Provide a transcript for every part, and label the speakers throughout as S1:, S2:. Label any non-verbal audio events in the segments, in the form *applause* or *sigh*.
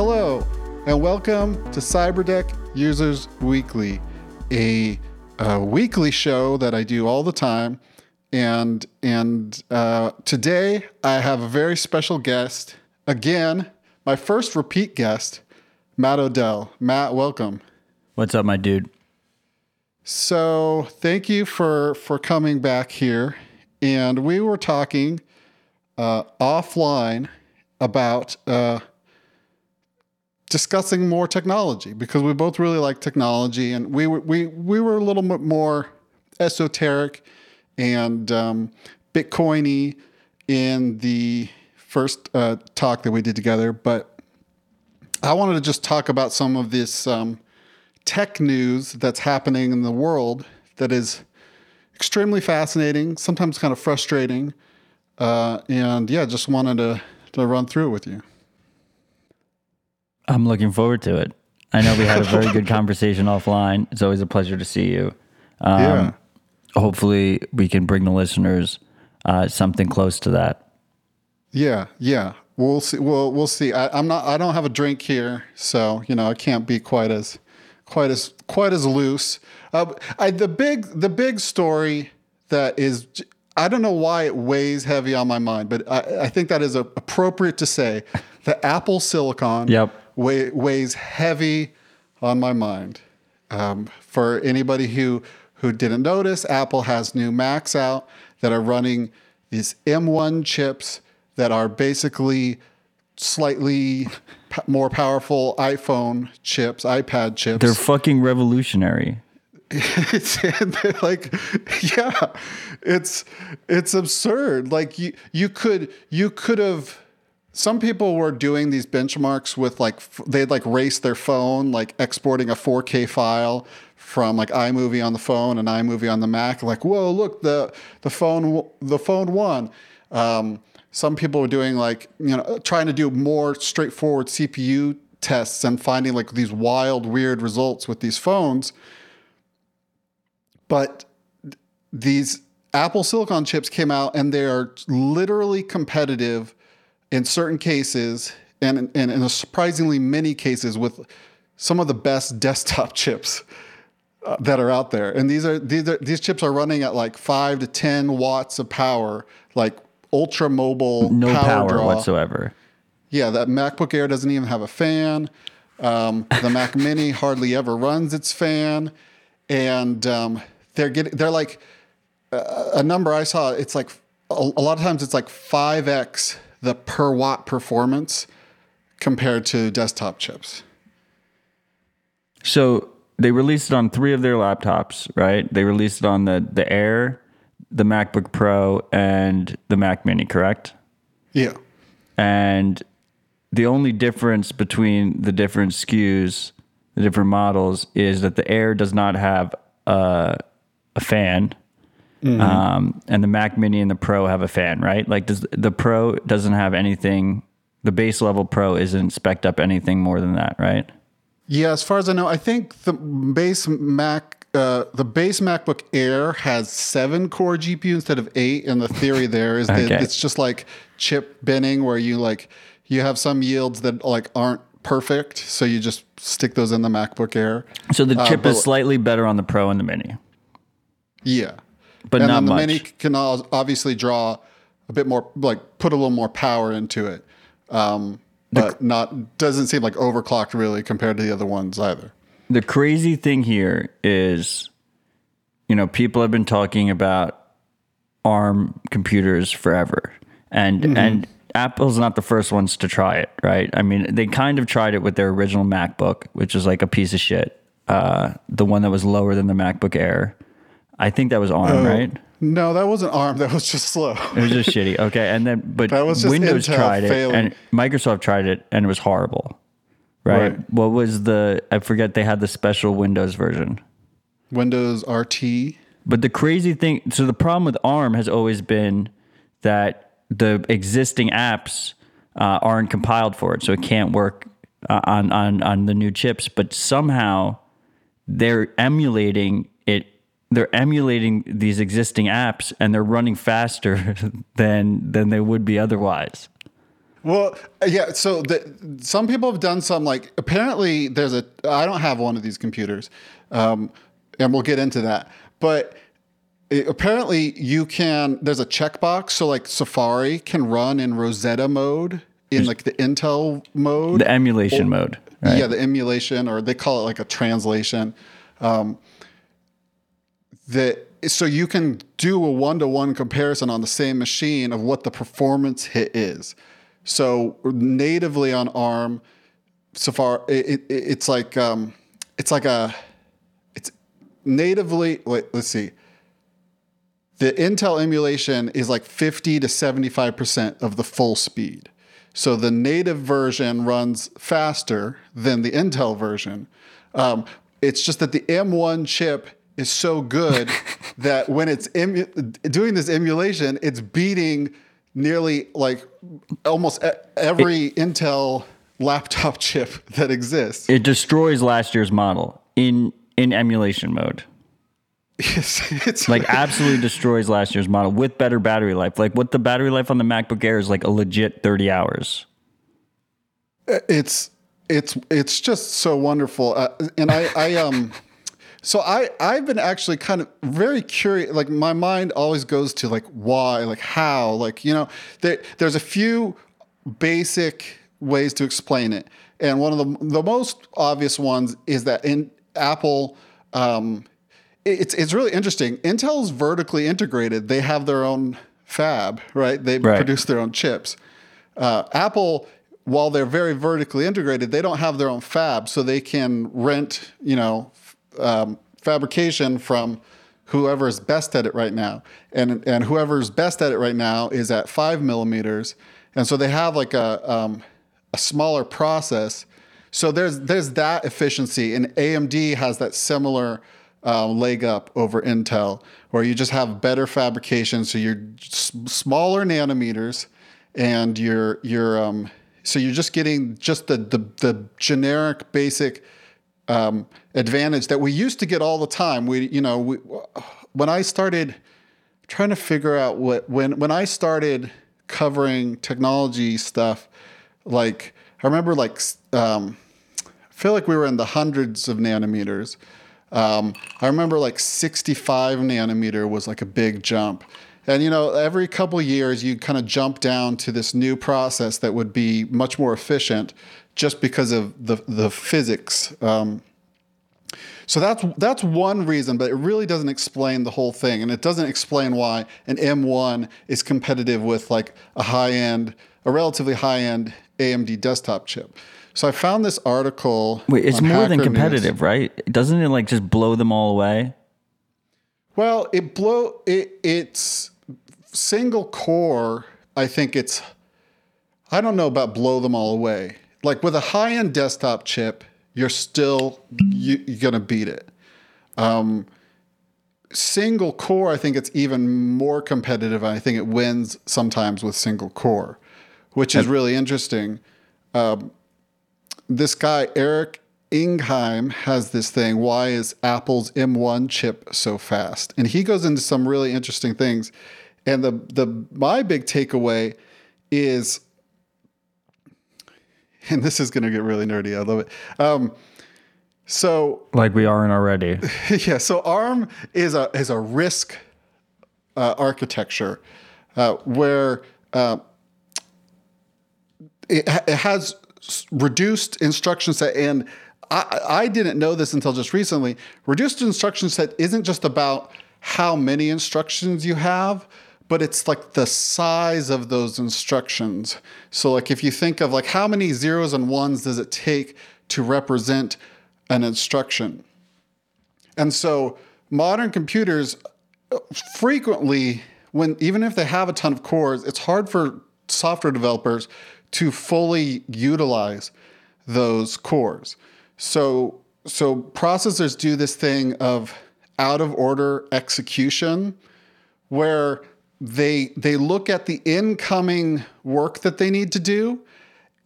S1: Hello, and welcome to Cyberdeck Users Weekly, a, a weekly show that I do all the time. And and uh, today I have a very special guest. Again, my first repeat guest, Matt Odell. Matt, welcome.
S2: What's up, my dude?
S1: So thank you for for coming back here. And we were talking uh, offline about uh, discussing more technology because we both really like technology, and we were we we were a little bit more esoteric and um, Bitcoiny in the first uh, talk that we did together, but I wanted to just talk about some of this um, tech news that's happening in the world that is extremely fascinating, sometimes kind of frustrating, uh, and yeah, just wanted to to run through it with you.
S2: I'm looking forward to it. I know we had a very *laughs* good conversation offline. It's always a pleasure to see you. Um,
S1: Yeah.
S2: Hopefully, we can bring the listeners uh, something close to that.
S1: Yeah, yeah. We'll see. We'll we'll see. I, I'm not. I don't have a drink here, so you know I can't be quite as quite as quite as loose. Uh, I, the big the big story that is I don't know why it weighs heavy on my mind, but I, I think that is a, appropriate to say. The Apple Silicon
S2: Yep.
S1: Weigh, weighs heavy on my mind. Um, for anybody who who didn't notice, Apple has new Macs out that are running these M1 chips that are basically slightly p- more powerful iPhone chips, iPad chips.
S2: They're fucking revolutionary. *laughs*
S1: it's like yeah it's it's absurd like you you could you could have some people were doing these benchmarks with like they'd like race their phone like exporting a 4k file from like iMovie on the phone and iMovie on the Mac. Like whoa look the the phone the phone won. Um, some people were doing like you know trying to do more straightforward CPU tests and finding like these wild weird results with these phones. But these Apple Silicon chips came out and they are literally competitive in certain cases and, and in a surprisingly many cases with some of the best *laughs* desktop chips uh, that are out there. And these are these are these chips are running at like five to ten watts of power, like ultra mobile
S2: No power,
S1: draw.
S2: whatsoever.
S1: Yeah, that MacBook Air doesn't even have a fan. Um, the Mac *laughs* Mini hardly ever runs its fan, and um, they're getting they're like uh, a number I saw. It's like a, a lot of times it's like five x the per watt performance compared to desktop chips.
S2: So they released it on three of their laptops, right? They released it on the the Air, the MacBook Pro, and the Mac Mini, correct?
S1: Yeah,
S2: And the only difference between the different SKUs, the different models, is that the Air does not have a, a fan. Um, and the Mac Mini and the Pro have a fan, right? Like, does the Pro doesn't have anything? The base level Pro isn't spec'd up anything more than that, right?
S1: yeah. As far as I know, I think the base Mac. Uh, the base MacBook Air has seven core GPU instead of eight, and the theory *laughs* there is that it's just like chip binning, where you like you have some yields that like aren't perfect, so you just stick those in the MacBook Air.
S2: So the chip
S1: but-
S2: is slightly better on the Pro and the Mini,
S1: Yeah,
S2: but
S1: and
S2: not
S1: then the
S2: much.
S1: Mini can obviously draw a bit more, like put a little more power into it, um, but not doesn't seem like overclocked really compared to the other ones either.
S2: the crazy thing here is, you know, people have been talking about ARM computers forever, and and Apple's not the first ones to try it, right? I mean, they kind of tried it with their original MacBook, which was like a piece of shit. Uh, the one that was lower than the MacBook Air. I think that was ARM, right?
S1: No, that wasn't ARM. That was just slow.
S2: It was just shitty. Okay, and then but
S1: That was
S2: Windows
S1: Intel
S2: tried it and Microsoft tried it and it was horrible. Right?
S1: Right.
S2: What was the I forget they had the special Windows version.
S1: Windows RT.
S2: But the crazy thing, so the problem with ARM has always been that the existing apps uh, aren't compiled for it, so it can't work uh, on on on the new chips. But somehow they're emulating. They're emulating these existing apps, and they're running faster *laughs* than than they would be otherwise.
S1: Well, yeah. So the, some people have done some like apparently there's a. I don't have one of these computers, um, and we'll get into that. But it, apparently you can. There's a checkbox, so like Safari can run in Rosetta mode in like the Intel mode,
S2: The emulation mode. Right?
S1: yeah, the emulation, or they call it like a translation. Um, that so you can do a one to one comparison on the same machine of what the performance hit is. So natively on ARM, Safari, it, it, it's like um, it's like a it's natively. Wait, let's see. The Intel emulation is like 50 to 75% of the full speed. So the native version runs faster than the Intel version. Um, it's just that the M1 chip is so good *laughs* that when it's emu- doing this emulation, it's beating nearly like almost every Intel laptop *laughs* chip that exists.
S2: It destroys last year's model in in emulation mode.
S1: It's, *laughs* it's
S2: Like absolutely destroys last year's model with better battery life. Like what the battery life on the MacBook Air is like a legit 30 hours.
S1: it's it's it's just so wonderful uh, and i i um so i i've been actually kind of very curious like my mind always goes to like why like how like you know there, there's a few basic ways to explain it. And one of the the most obvious ones is that in apple um it's it's really interesting. Intel's vertically integrated. They have their own fab right? They
S2: Right.
S1: produce their own chips. Uh, Apple, while they're very vertically integrated, they don't have their own fab, so they can rent, you know, um, fabrication from whoever is best at it right now, and and whoever's best at it right now is at five millimeters, and so they have like a um, a smaller process. So there's there's that efficiency, and AMD has that similar uh, leg up over Intel, where you just have better fabrication. So you're s- smaller nanometers, and you're you're um, so you're just getting just the the, the generic basic um, advantage that we used to get all the time. We you know we, when I started trying to figure out what when when I started covering technology stuff, like I remember like um, I feel like we were in the hundreds of nanometers. Um, I remember like 65 nanometer was like a big jump. And you know, every couple years you kind of jump down to this new process that would be much more efficient just because of the the physics. Um, so that's that's one reason, but it really doesn't explain the whole thing, and it doesn't explain why an M1 is competitive with like a high end, a relatively high end AMD desktop chip. So I found this article.
S2: Wait, it's more than
S1: Hacker News.
S2: competitive, right? Doesn't it like just blow them all away?
S1: Well, it blow it it's single core. I think it's I don't know about blow them all away. Like with a high end desktop chip, you're still you, you're gonna beat it. Um, single core, I think it's even more competitive. and I think it wins sometimes with single core, which is really interesting. Um, this guy Erik Engheim has this thing. Why is Apple's M1 chip so fast? And he goes into some really interesting things. And the the my big takeaway is, *laughs* and this is going to get really nerdy. I love it. Um, so
S2: Like we aren't already. *laughs*
S1: yeah, so ARM is a is a RISC uh, architecture uh, where uh, it, it has reduced instruction set, and I, I didn't know this until just recently. Reduced instruction set isn't just about how many instructions you have, but it's like the size of those instructions. So, like if you think of like how many zeros and ones does it take to represent an instruction? And so modern computers frequently when even if they have a ton of cores, it's hard for software developers to fully utilize those cores. So so processors do this thing of out of order execution where they they look at the incoming work that they need to do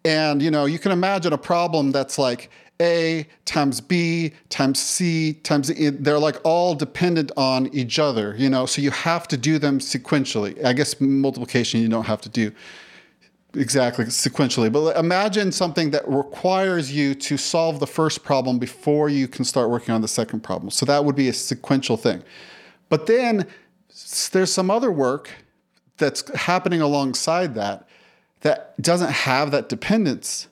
S1: and you know, you can imagine a problem that's like A times B times C times E. They're like all dependent on each other, you know, so you have to do them sequentially. I guess multiplication you don't have to do. exactly sequentially. But imagine something that requires you to solve the first problem before you can start working on the second problem. So that would be a sequential thing. But then there's some other work that's happening alongside that that doesn't have that dependence.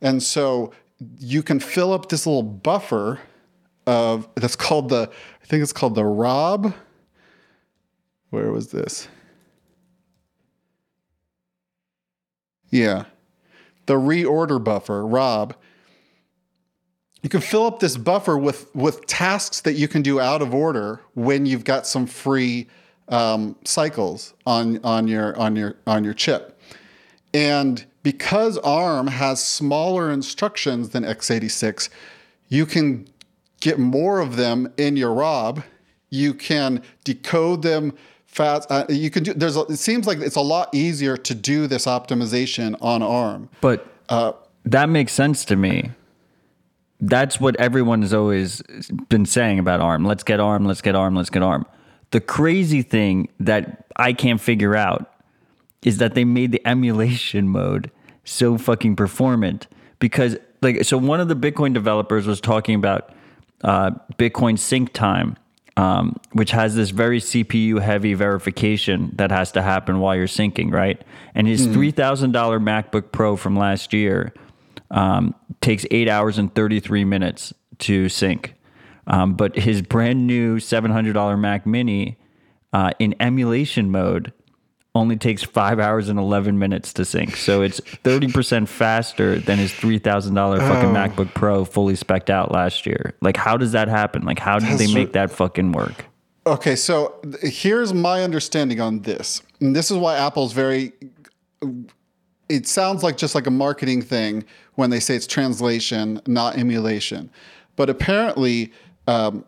S1: And so you can fill up this little buffer of that's called the I think it's called the Rob. Where was this? Yeah. The reorder buffer, Rob. You can fill up this buffer with with tasks that you can do out of order when you've got some free um, cycles on on your on your on your chip. And because ARM has smaller instructions than x86, you can get more of them in your ROB. You can decode them fast. Uh, you can do. There's. A, it seems like it's a lot easier to do this optimization on ARM.
S2: But uh, that makes sense to me. That's what everyone has always been saying about ARM. Let's get ARM. Let's get ARM. Let's get ARM. The crazy thing that I can't figure out is that they made the *laughs* emulation mode so fucking performant because like so one of the bitcoin developers was talking about uh, bitcoin sync time um, which has this very cpu heavy verification that has to happen while you're syncing right and his mm. $3000 macbook pro from last year um, takes 8 hours and 33 minutes to sync um, but his brand new $700 mac mini uh, in emulation mode only takes five hours and 11 minutes to sync. So it's 30% faster than his $3,000 fucking oh. MacBook Pro fully specced out last year. Like, how does that happen? Like, how did they make that fucking work?
S1: Okay, so here's my understanding on this. And this is why Apple's very, it sounds like just like a marketing thing when they say it's translation, not emulation. But apparently, um,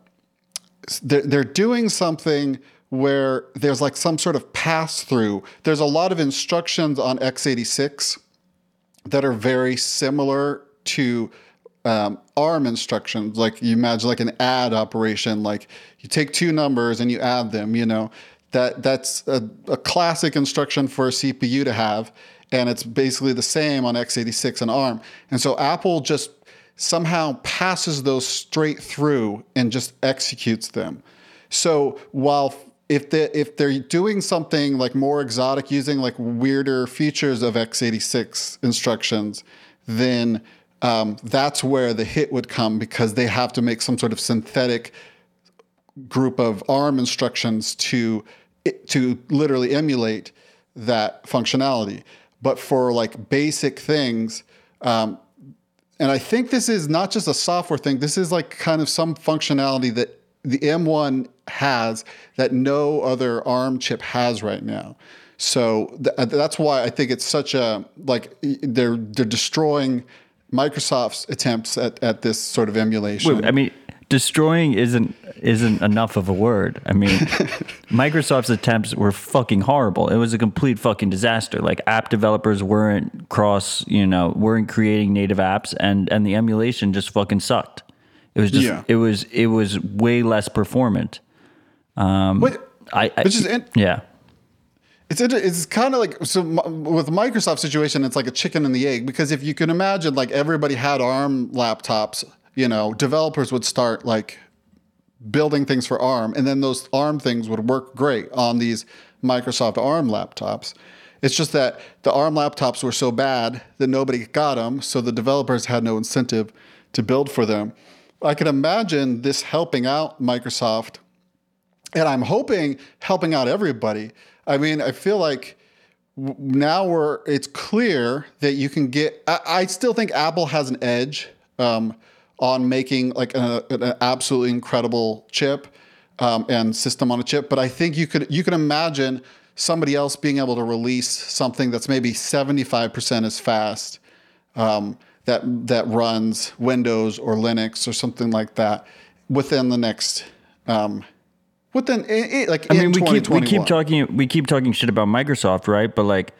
S1: they're, they're doing something where there's like some sort of pass through. There's a lot of instructions on x86 that are very similar to um, ARM instructions. Like you imagine like an add operation, like you take two numbers and you add them, you know, that that's a, a classic instruction for a CPU to have. And it's basically the same on x86 and ARM. And so Apple just somehow passes those straight through and just executes them. So while if they if they're doing something like more exotic, using like weirder features of x86 instructions, then um, that's where the hit would come because they have to make some sort of synthetic group of ARM instructions to to literally emulate that functionality. But for like basic things, um, and I think this is not just a software thing. This is like kind of some functionality that the M1 has that no other ARM chip has right now. So th- uh, that's why I think it's such a like they're they're destroying Microsoft's attempts at, at this sort of emulation.
S2: Wait, I mean, destroying isn't isn't enough of a word. I mean, *laughs* Microsoft's attempts were fucking horrible. It was a complete fucking disaster. Like app developers weren't cross, you know, weren't creating native apps, and and the emulation just fucking sucked. It was just yeah. it was it was way less performant. Um,
S1: but, I, I which is in,
S2: yeah.
S1: It's it's kind of like so with Microsoft situation, it's like a chicken and the egg because if you can imagine, like everybody had ARM laptops, you know, developers would start like building things for ARM, and then those ARM things would work great on these Microsoft ARM laptops. It's just that the ARM laptops were so bad that nobody got them, so the developers had no incentive to build for them. I can imagine this helping out Microsoft, and I'm hoping helping out everybody. I mean, I feel like now we're it's clear that you can get. I, I still think Apple has an edge um, on making like a, an absolutely incredible chip um, and system on a chip, but I think you could you could imagine somebody else being able to release something that's maybe 75% as fast. Um, that that runs Windows or Linux or something like that within the next um, within it, like I mean we keep
S2: we keep talking we keep talking shit about Microsoft right but like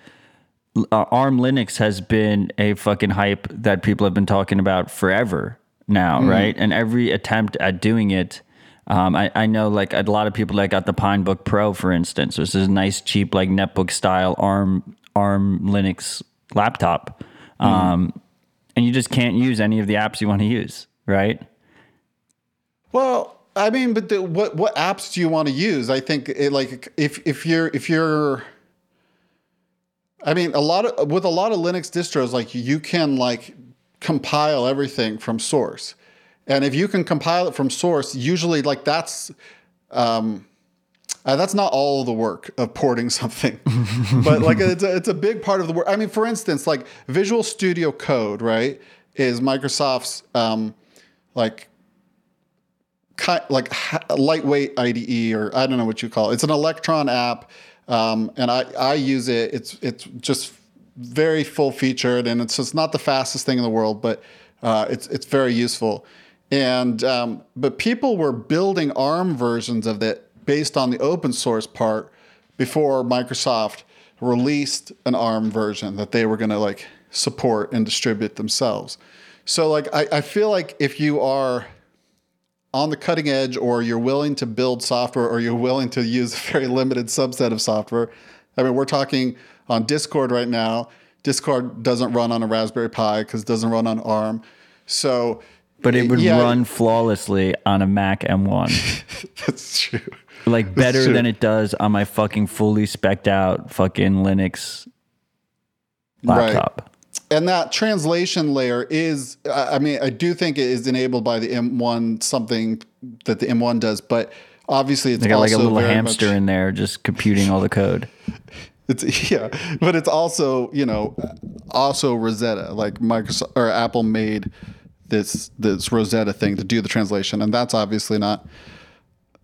S2: uh, ARM Linux has been a fucking hype that people have been talking about forever now mm. right and every attempt at doing it um, I, I know like a lot of people that got the Pinebook Pro for instance which is a nice cheap like netbook style ARM ARM Linux laptop, um, and you just can't use any of the apps you want to use, right?
S1: Well, I mean, but the, what what apps do you want to use? I think it, like if if you're if you're I mean, a lot of with a lot of Linux distros, like you can like compile everything from source, and if you can compile it from source, usually like that's um, uh, that's not all the work of porting *laughs* something, but like it's a, it's a big part of the work. I mean, for instance, like Visual Studio Code, right, is Microsoft's um, like ki- like ha- lightweight IDE or I don't know what you call it. It's an Electron app, um, and I I use it. It's it's just very full featured, and it's just not the fastest thing in the world, but uh, it's it's very useful. And um, but people were building ARM versions of it based on the open source part before Microsoft released an ARM version that they were going to like support and distribute themselves. So like I, I feel like if you are on the cutting edge or you're willing to build software or you're willing to use a very *laughs* limited subset of software. I mean, we're talking on Discord right now. Discord doesn't run on a Raspberry Pi because it doesn't run on ARM. So,
S2: But it would
S1: yeah,
S2: run flawlessly on a Mac M1. *laughs*
S1: That's true.
S2: like better
S1: true.
S2: than it does on my fucking fully specked out fucking Linux laptop.
S1: And that translation layer is, I I mean, I do think it is enabled by the M1, something that the M1 does, but obviously it's
S2: They got like a little hamster
S1: much-
S2: in there just computing all the code. *laughs*
S1: It's *laughs* yeah, but it's also you know also Rosetta like Microsoft or Apple made this this Rosetta thing to do the translation, and that's obviously not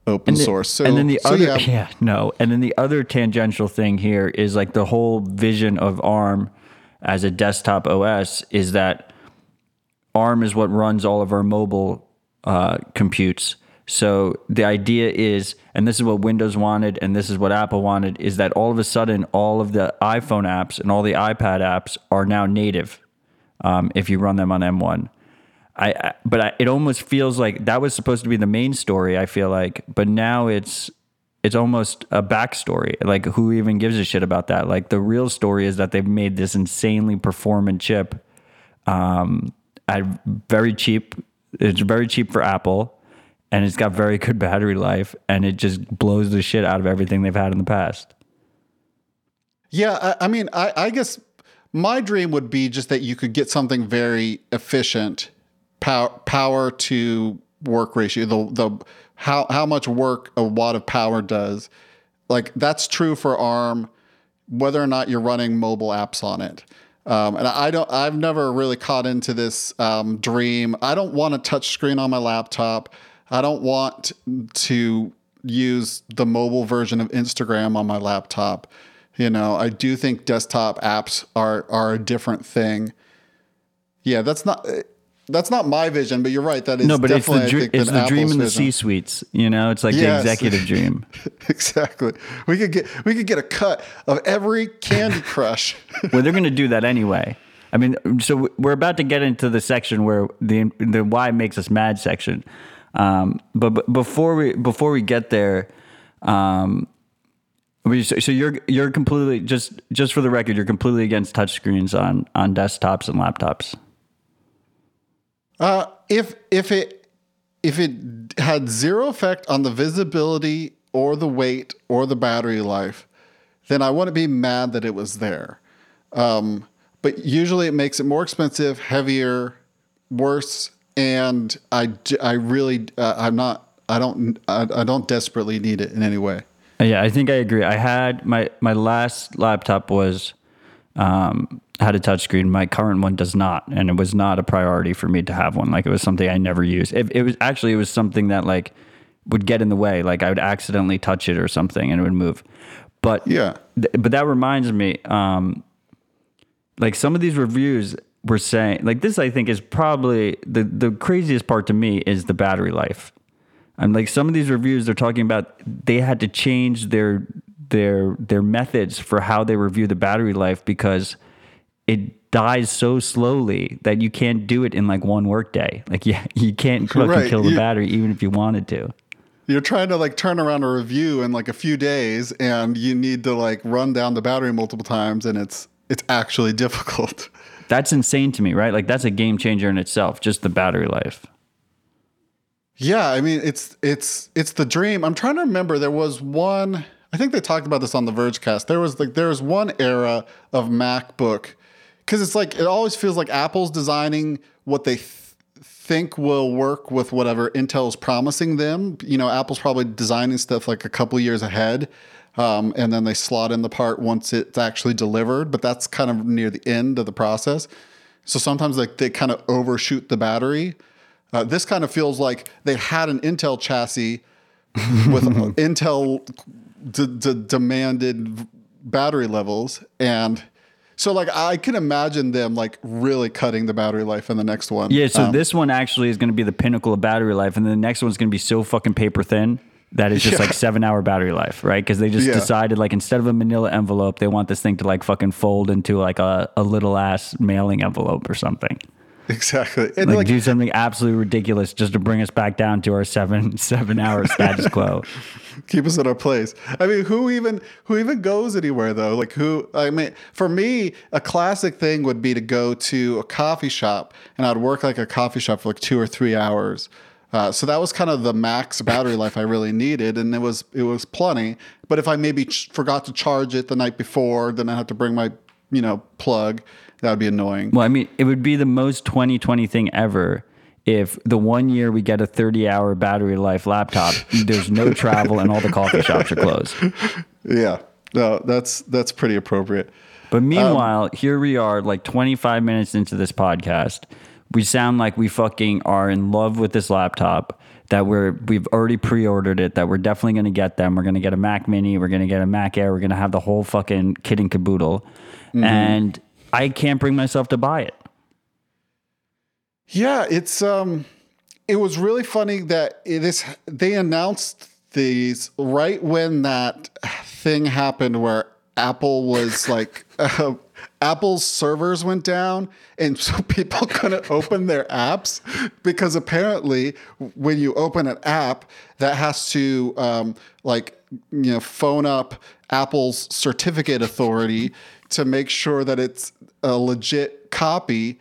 S1: open
S2: the-
S1: source. So
S2: and then the
S1: so
S2: other,
S1: yeah, *laughs*
S2: yeah. no. And then the other tangential thing here is like the whole vision of ARM as a desktop OS is that ARM is what runs all of our mobile uh, computes. So the idea is, and this is what Windows wanted, and this is what Apple wanted, is that all of a sudden all of the iPhone apps and all the iPad apps are now native um, if you run them on M1. I, I but I, it almost feels like that was supposed to be the main story. I feel like, but now it's it's almost a backstory. Like who even gives a shit about that? Like the real story is that they've made this insanely performant chip um, at very cheap. It's very cheap for Apple, and it's got very good battery life, and it just blows the shit out of everything they've had in the past.
S1: yeah. I, I mean, I, I guess my dream would be just that you could get something very efficient, power power to work ratio. The the how how much work a watt of power does. Like that's true for ARM, whether or not you're running mobile apps on it. Um, and I don't. I've never really caught into this um, dream. I don't want a touch screen on my laptop. I don't want to use the mobile version of Instagram on my laptop. You know, I do think desktop apps are are a different thing. Yeah, that's not that's not my vision, but you're right. That is
S2: No, but it's the dr-
S1: think,
S2: it's the dream in the
S1: vision.
S2: C suites. You know, it's like
S1: Yes.
S2: the executive dream. *laughs*
S1: exactly. We could get we could get a cut of every Candy *laughs* Crush.
S2: well, they're going to do that anyway. I mean, so we're about to get into the section where the the why makes us mad section. Um, but, but before we before we get there, um, we, so, you're you're completely just just for the record, you're completely against touchscreens on on desktops and laptops.
S1: Uh, if if it if it had zero effect on the visibility or the weight or the battery life, then I wouldn't be mad that it was there. Um, but usually it makes it more expensive, heavier, worse, and I, I really uh, I'm not I don't I, I don't desperately need it in any way.
S2: Yeah, I think I agree. I had my my last laptop was um, had a touchscreen. My current one does not, and it was not a priority for me to have one. Like it was something I never used. It, it was actually it was something that like would get in the way. Like I would accidentally touch it or something, and it would move. But
S1: Yeah.
S2: th- but that reminds me, um, like some of these reviews were saying, like this, I think is probably the the craziest part to me is the battery life. And like some of these reviews, they're talking about they had to change their their their methods for how they review the battery life because it dies so slowly that you can't do it in like one workday. Like *laughs* yeah, you can't fucking
S1: Right,
S2: kill the
S1: you-
S2: battery even if you wanted to.
S1: You're trying to like turn around a review in like a few days, and you need to like run down the battery multiple times, and it's it's actually *laughs* difficult.
S2: That's insane to me, right? Like that's a game changer in itself, just the battery life.
S1: Yeah, I mean it's it's it's the dream. I'm trying to remember. There was one. I think they talked about this on the Verge cast. There was like there was one era of MacBook because it's like it always feels like Apple's designing what they th- think will work with whatever Intel's promising them. You know, Apple's probably designing stuff like a couple years ahead. Um, and then they slot in the part once it's actually delivered, but that's kind of near the end of the process. So sometimes like they kind of overshoot the battery. Uh, this kind of feels like they had an Intel chassis with *laughs* Intel d- d- demanded battery levels, and so like I can imagine them like really cutting the battery life in the next one.
S2: Yeah, so um, this one actually is going to be the pinnacle of battery life, and the next one's going to be so fucking paper thin that is just yeah. like seven hour battery life, right? Because they just yeah. decided like instead of a manila envelope, they want this thing to like fucking fold into like a, a little ass mailing envelope or something.
S1: Exactly.
S2: And like, like, do something absolutely ridiculous just to bring us back down to our seven *laughs* seven hour status quo. *laughs*
S1: Keep us in our place. I mean, who even who even goes anywhere though? Like who I mean, for me, a classic thing would be to go to a coffee shop and I'd work like a coffee shop for like two or three hours. Uh, so that was kind of the max battery life I really needed, and it was it was plenty. But if I maybe ch- forgot to charge it the night before, then I had to bring my you know plug that would be annoying.
S2: Well, I mean, it would be the most 2020 thing ever if the one year we get a 30 hour battery life laptop, there's no travel and all the coffee shops are closed.
S1: Yeah. No, that's that's pretty appropriate.
S2: But meanwhile, um, here we are like 25 minutes into this podcast. We sound like we fucking are in love with this laptop that we're we've already pre-ordered it that we're definitely going to get them. We're going to get a Mac Mini, we're going to get a Mac Air, we're going to have the whole fucking kit and caboodle. Mm-hmm. And I can't bring myself to buy it.
S1: Yeah, it's um it was really funny that this they announced these right when that thing happened where Apple was like *laughs* uh, Apple's servers went down and *laughs* so people couldn't open their apps because apparently when you open an app that has to um, like you know phone up Apple's certificate authority to make sure that it's a legit copy.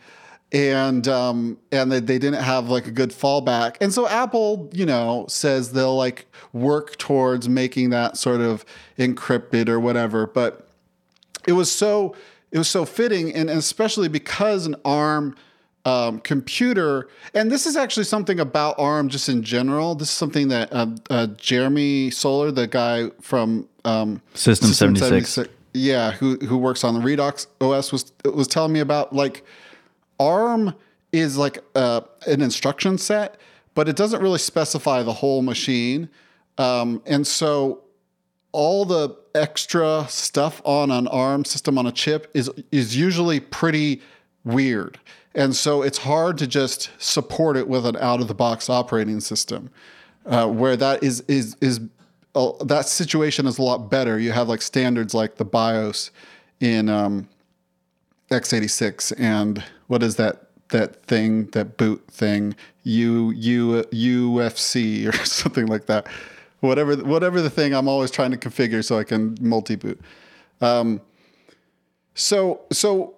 S1: And um, and they, they didn't have like a good fallback. And so apple you know says they'll like work towards making that sort of encrypted or whatever. But it was so it was so fitting and especially because an arm um, computer and this is actually something about arm just in general. This is something that uh, uh, jeremy Soller, the guy from um,
S2: system, system 76, 76
S1: yeah, who who works on the Redox OS was was telling me about like ARM is like uh, an instruction set, but it doesn't really specify the whole machine, um, and so all the extra stuff on an ARM system on a chip is is usually pretty weird, and so it's hard to just support it with an out of the box operating system, uh, where that is is is uh, that situation is a lot better. You have like standards like the BIOS in um, x86 and what is that that thing that boot thing U U UFC or *laughs* something like that. Whatever whatever the thing I'm always trying to configure so I can multi boot. Um, so so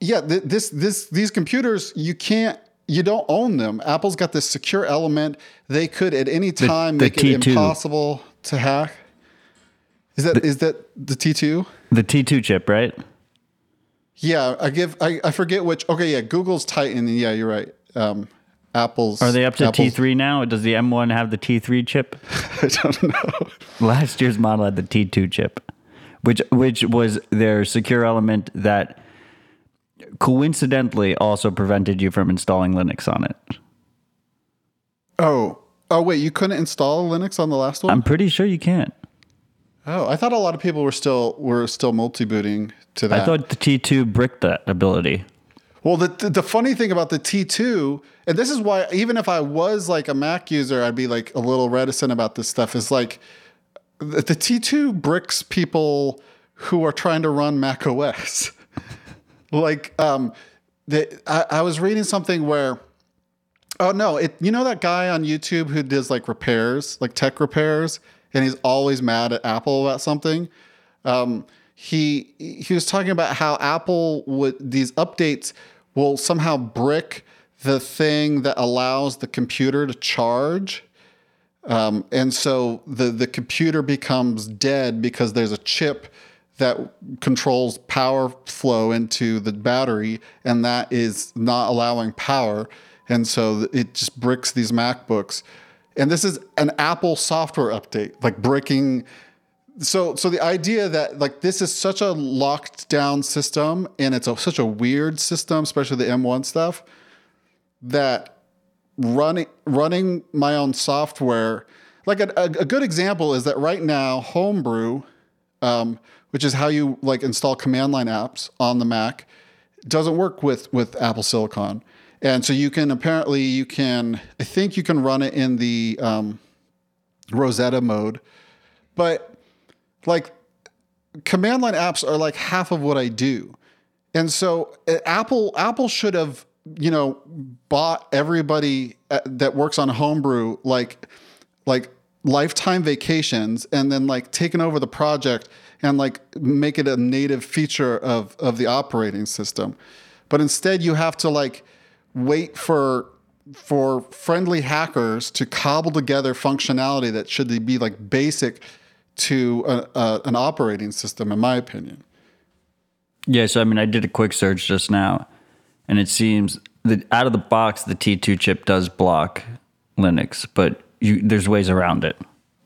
S1: yeah, th- this this these computers you can't you don't own them. Apple's got this secure element. They could at any time the, the make T2. it impossible to hack. Is that the, is that the T2?
S2: The T2 chip, right?
S1: Yeah, I give I, I forget which. Okay, yeah, Google's Titan. Yeah, you're right. Um, Apple's
S2: Are they up to
S1: Apple's,
S2: T3 now? Does the M1 have the T3 chip? *laughs*
S1: I don't know.
S2: Last year's model had the T2 chip, which which was their secure element that coincidentally also prevented you from installing Linux on it.
S1: Oh. Oh wait, you couldn't install Linux on the last one?
S2: I'm pretty sure you can't.
S1: Oh, I thought a lot of people were still were still multi-booting to that.
S2: I thought the T2 bricked that ability.
S1: Well, the, the, funny thing about the T2, and this is why even if I was like a Mac user, I'd be like a little reticent about this stuff. Is like the, the T2 bricks people who are trying to run Mac OS. *laughs* like um, the, I, I was reading something where oh no it you know that guy on youtube who does like repairs like tech repairs and he's always mad at apple about something um, he he was talking about how Apple would these updates will somehow brick the thing that allows the computer to charge. Um, and so the, the computer becomes dead because there's a chip that controls power flow into the battery, and that is not allowing power. And so it just bricks these MacBooks. And this is an Apple software update, like bricking. So, so the idea that like this is such a locked down system, and it's a, such a weird system, especially the M1 stuff, that running running my own software, like a, a, a good example is that right now Homebrew, um, which is how you like install command line apps on the Mac, doesn't work with with Apple Silicon. And so you can apparently you can I think you can run it in the um, Rosetta mode, but like command line apps are like half of what I do, and so uh, Apple Apple should have you know bought everybody uh, that works on Homebrew like like lifetime vacations and then like taken over the project and like make it a native feature of of the operating system. But instead you have to like wait for for friendly hackers to cobble together functionality that should be like basic to a, a, an operating system, in my opinion.
S2: Yeah, so I mean, I did a quick search just now, and it seems that out of the box, the T2 chip does block Linux, but you, there's ways around it.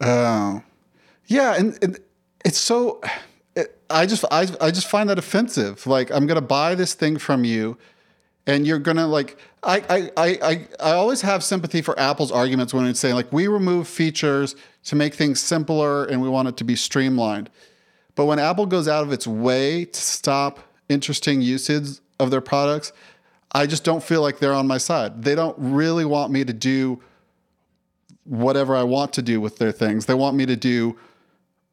S1: Oh, yeah, and, and it's so. It, I just I, I just find that offensive. Like I'm gonna buy this thing from you and you're gonna like I, I I I always have sympathy for Apple's arguments when it's saying like we remove features to make things simpler and we want it to be streamlined. But when Apple goes out of its way to stop interesting usage of their products, I just don't feel like they're on my side. They don't really want me to do whatever I want to do with their things. They want me to do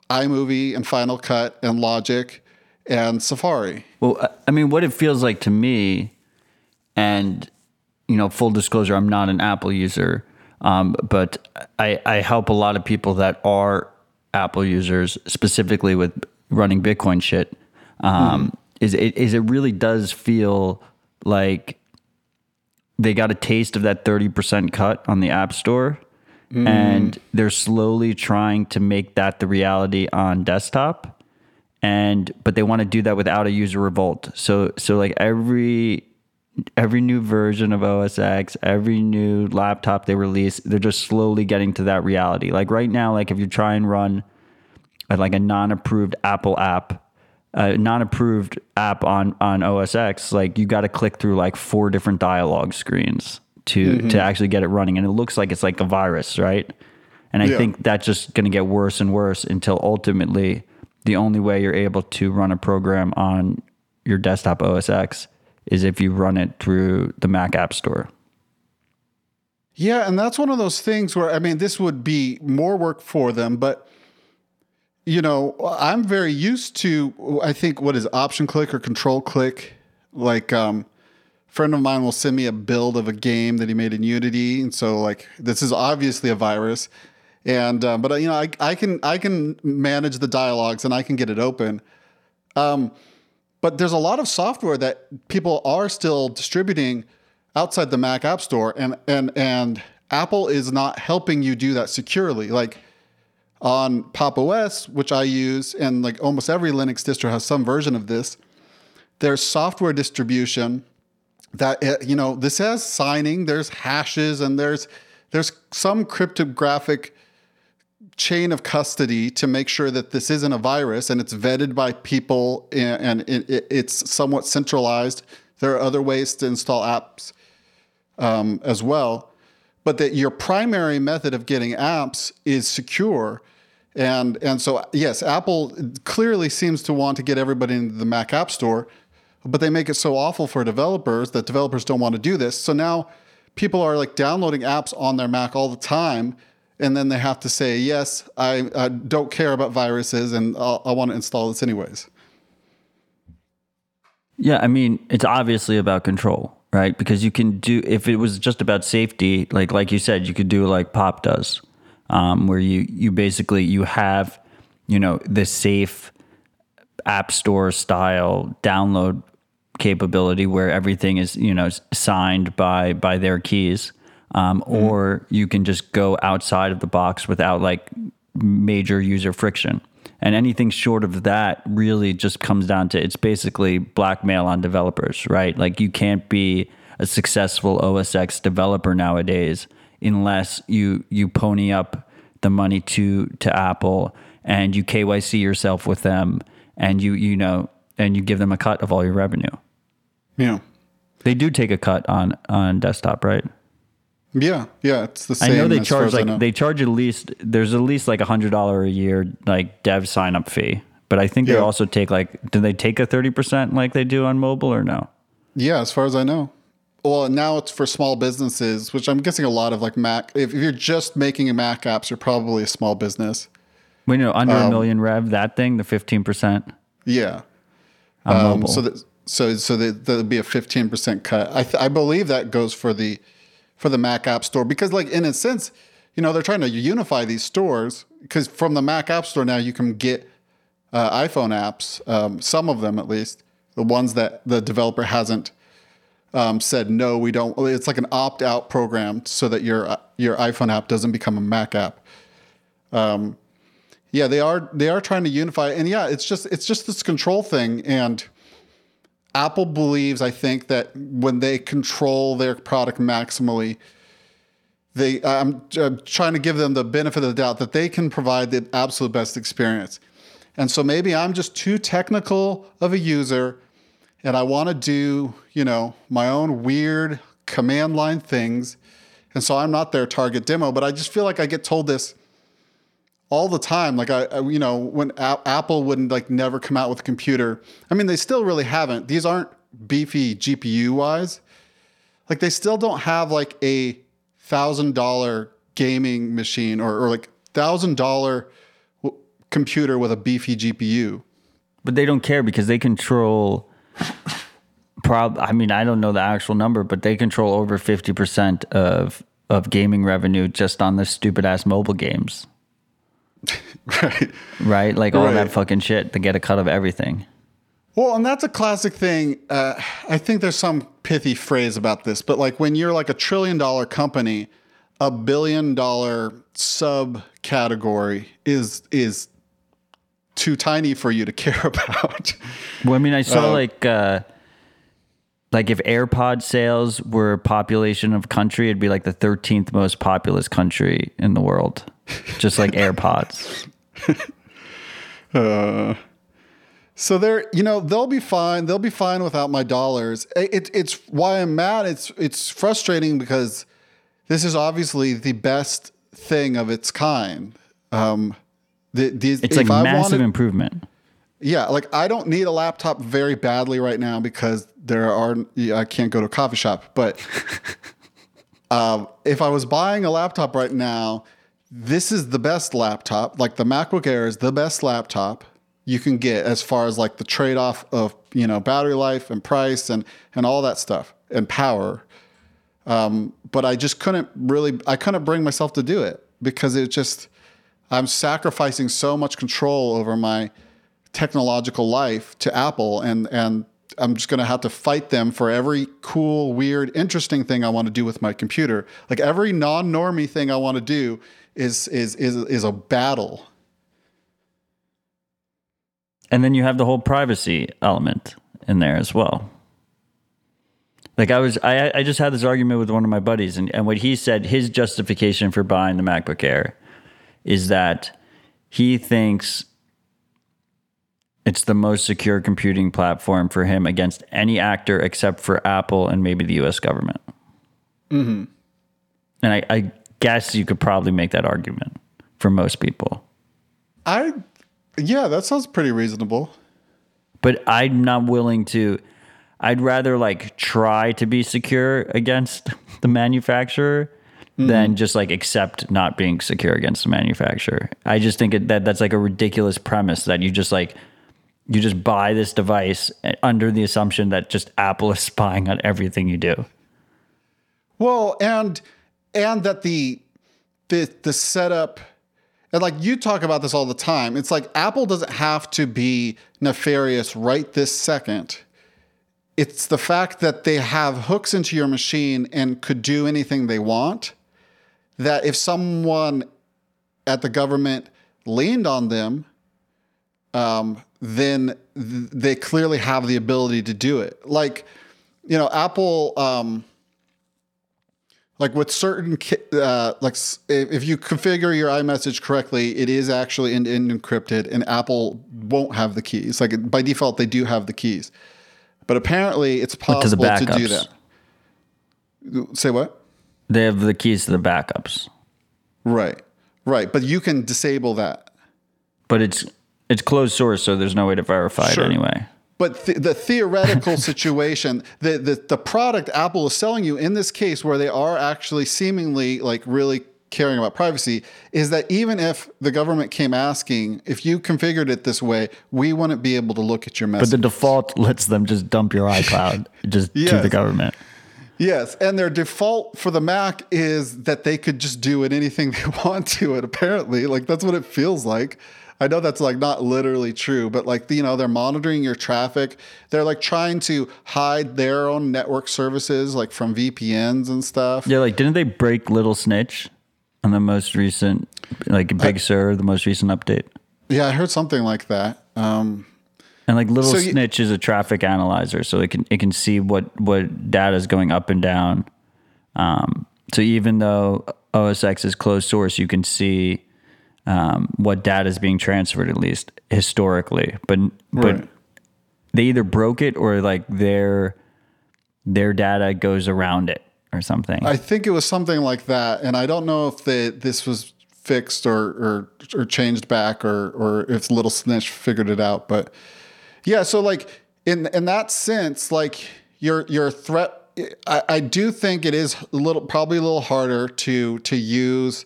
S1: iMovie and Final Cut and Logic and Safari.
S2: Well, I mean, what it feels like to me and you know, full disclosure, I'm not an Apple user, um, but I, I help a lot of people that are Apple users, specifically with running Bitcoin shit. Um, mm. Is it is it really does feel like they got a taste of that thirty percent cut on the App Store, mm. and they're slowly trying to make that the reality on desktop and but they want to do that without a user revolt. So so like every every new version of OS X, every new laptop they release, they're just slowly getting to that reality. Like right now, like if you try and run a, like a non-approved Apple app, a non-approved app on on OS X, like you got to click through like four different dialogue screens to mm-hmm. to actually get it running, and it looks like it's like a virus, right? And I yeah. think that's just going to get worse and worse until ultimately the only way you're able to run a program on your desktop OS X is if you run it through the Mac App Store.
S1: Yeah, and that's one of those things where I mean, this would be more work for them, but you know, I'm very used to I think what is option click or control click. Like um friend of mine will send me a build of a game that he made in Unity, and so like this is obviously a virus. And uh, but you know, I, I can I can manage the dialogues and I can get it open. Um, but there's a lot of software that people are still distributing outside the Mac App Store, and and and Apple is not helping you do that securely. Like on Pop OS, which I use, and like almost every Linux distro has some version of this. There's software distribution that eh, you know this has signing. There's hashes, and there's there's some cryptographic chain of custody to make sure that this isn't a virus and it's vetted by people and, it's somewhat centralized. There are other ways to install apps um, as well, but that your primary method of getting apps is secure. And, and so, yes, Apple clearly seems to want to get everybody into the Mac App Store, but they make it so awful for developers that developers don't want to do this. So now people are like downloading apps on their Mac all the time and then they have to say, yes, I, I don't care about viruses and I'll, I want to install this anyways.
S2: Yeah, I mean, it's obviously about control, right? Because you can do if it was just about safety, like like you said, you could do like Pop does, um, where you you basically you have, you know, the safe app store style download capability where everything is you know signed by by their keys um, mm-hmm. or you can just go outside of the box without like major user friction and anything short of that really just comes down to it's basically blackmail on developers right like you can't be a successful osx developer nowadays unless you you pony up the money to to apple and you kyc yourself with them and you you know and you give them a cut of all your revenue
S1: yeah.
S2: They do take a cut on on desktop, right?
S1: Yeah, yeah, it's the same.
S2: I know they charge like they charge at least there's at least like a hundred dollar a year like dev sign up fee, but I think they also take like do they take a thirty percent like they do on mobile or no?
S1: Yeah, as far as I know. Well, now it's for small businesses, which I'm guessing a lot of like Mac. If you're just making a Mac apps, you're probably a small business.
S2: We know under um, a million rev that thing, the fifteen percent.
S1: Yeah. Um, so that so so there'll be a 15% cut. I, th- I believe that goes for the for the Mac App Store because like in a sense, you know, they're trying to unify these stores because from the Mac App Store now you can get uh, iPhone apps, um, some of them at least, the ones that the developer hasn't um, said no, we don't. It's like an opt out program so that your your iPhone app doesn't become a Mac app. Um, yeah, they are they are trying to unify, and yeah, it's just it's just this control thing, and Apple believes, I think, that when they control their product maximally, they I'm, I'm, trying to give them the benefit of the doubt that they can provide the absolute best experience. And so maybe I'm just too technical of a user and I want to do, you know, my own weird command line things. And so I'm not their target demo, but I just feel like I get told this all the time. Like I, I you know, when a- Apple wouldn't like never come out with a computer. I mean, they still really haven't. These aren't beefy GPU wise. Like they still don't have like a thousand dollar gaming machine or, or like thousand dollar computer with a beefy GPU.
S2: But they don't care because they control. Prob, I mean, I don't know the actual number, but they control over fifty percent of of gaming revenue just on the stupid ass mobile games. *laughs*
S1: right.
S2: Right? Like all right. that fucking shit to get a cut of everything.
S1: Well, and that's a classic thing. Uh, I think there's some pithy phrase about this, but like when you're like a trillion dollar company, a billion dollar subcategory is is too tiny for you to *laughs* care about.
S2: Well, I mean, I saw uh, like uh, like if AirPod sales were population of country, it'd be like the 13th most populous country in the world just like AirPods. *laughs*
S1: uh, so they're, you know, they'll be fine. They'll be fine without my dollars. It, it's why I'm mad. It's it's frustrating because this is obviously the best thing of its kind. Um,
S2: the, the, it's like massive wanted, improvement.
S1: Yeah, like I don't need a laptop very badly right now because there are I can't go to a coffee shop. But *laughs* um, if I was buying a laptop right now this is the best laptop. Like the MacBook Air is the best laptop you can get as far as like the trade off of you know battery life and price and and all that stuff and power. Um, but I just couldn't really I couldn't bring myself to do it because it just I'm sacrificing so much control over my technological life to Apple and and I'm just going to have to fight them for every cool, weird, interesting thing I want to do with my computer. Like every non-normie thing I want to do is is is is a battle.
S2: And then you have the whole privacy element in there as well. Like I was, I, I just had this argument with one of my buddies, and, and what he said, his justification for buying the MacBook Air is that he thinks it's the most secure computing platform for him against any actor except for Apple and maybe the US government. Mm-hmm. And I, I guess you could probably make that argument for most people.
S1: I, yeah, that sounds pretty reasonable.
S2: But I'm not willing to. I'd rather like try to be secure against *laughs* the manufacturer mm. than just like accept not being secure against the manufacturer. I just think that that's like a ridiculous premise that you just like you just buy this device under the assumption that just Apple is *laughs* spying on everything you do.
S1: Well, and and that the the the setup and like you talk about this all the time. It's like Apple doesn't have to be nefarious right this second. It's the fact that they have hooks into your machine and could do anything they want. That if someone at the government leaned on them, um, then th- they clearly have the ability to do it. Like, you know, Apple, um, like with certain, uh, like if you configure your iMessage correctly, it is actually end encrypted, and Apple won't have the keys. Like by default, they do have the keys, but apparently it's possible to do that. Say what?
S2: They have the keys to the backups.
S1: Right, right, but you can disable that.
S2: But it's it's closed source, so there's no way to verify sure. it anyway.
S1: But th- the theoretical *laughs* situation, the, the the product Apple is selling you in this case, where they are actually seemingly like really caring about privacy, is that even if the government came asking, if you configured it this way, we wouldn't be able to look at your message.
S2: But the default lets them just dump your iCloud *laughs* just yes. to the government.
S1: Yes, and their default for the Mac is that they could just do it anything *laughs* they want to it. Apparently, like that's what it feels like. I know that's like not literally true, but like you know they're monitoring your traffic. They're like trying to hide their own network services like from VPNs and stuff.
S2: Yeah, like didn't they break Little Snitch on the most recent like Big I, Sur, the most recent update?
S1: Yeah, I heard something like that. Um,
S2: and like Little so Snitch you, is a traffic analyzer, so it can it can see what what data is going up and down. Um, so even though OS X is closed source, you can see um, what data is being transferred at least historically. But but they either broke it or like their their data goes around it or something.
S1: I think it was something like that, and I don't know if they, this was fixed or, or or changed back or or if Little Snitch figured it out. But yeah, so like in in that sense, like your your threat. I, I do think it is a little probably a little harder to to use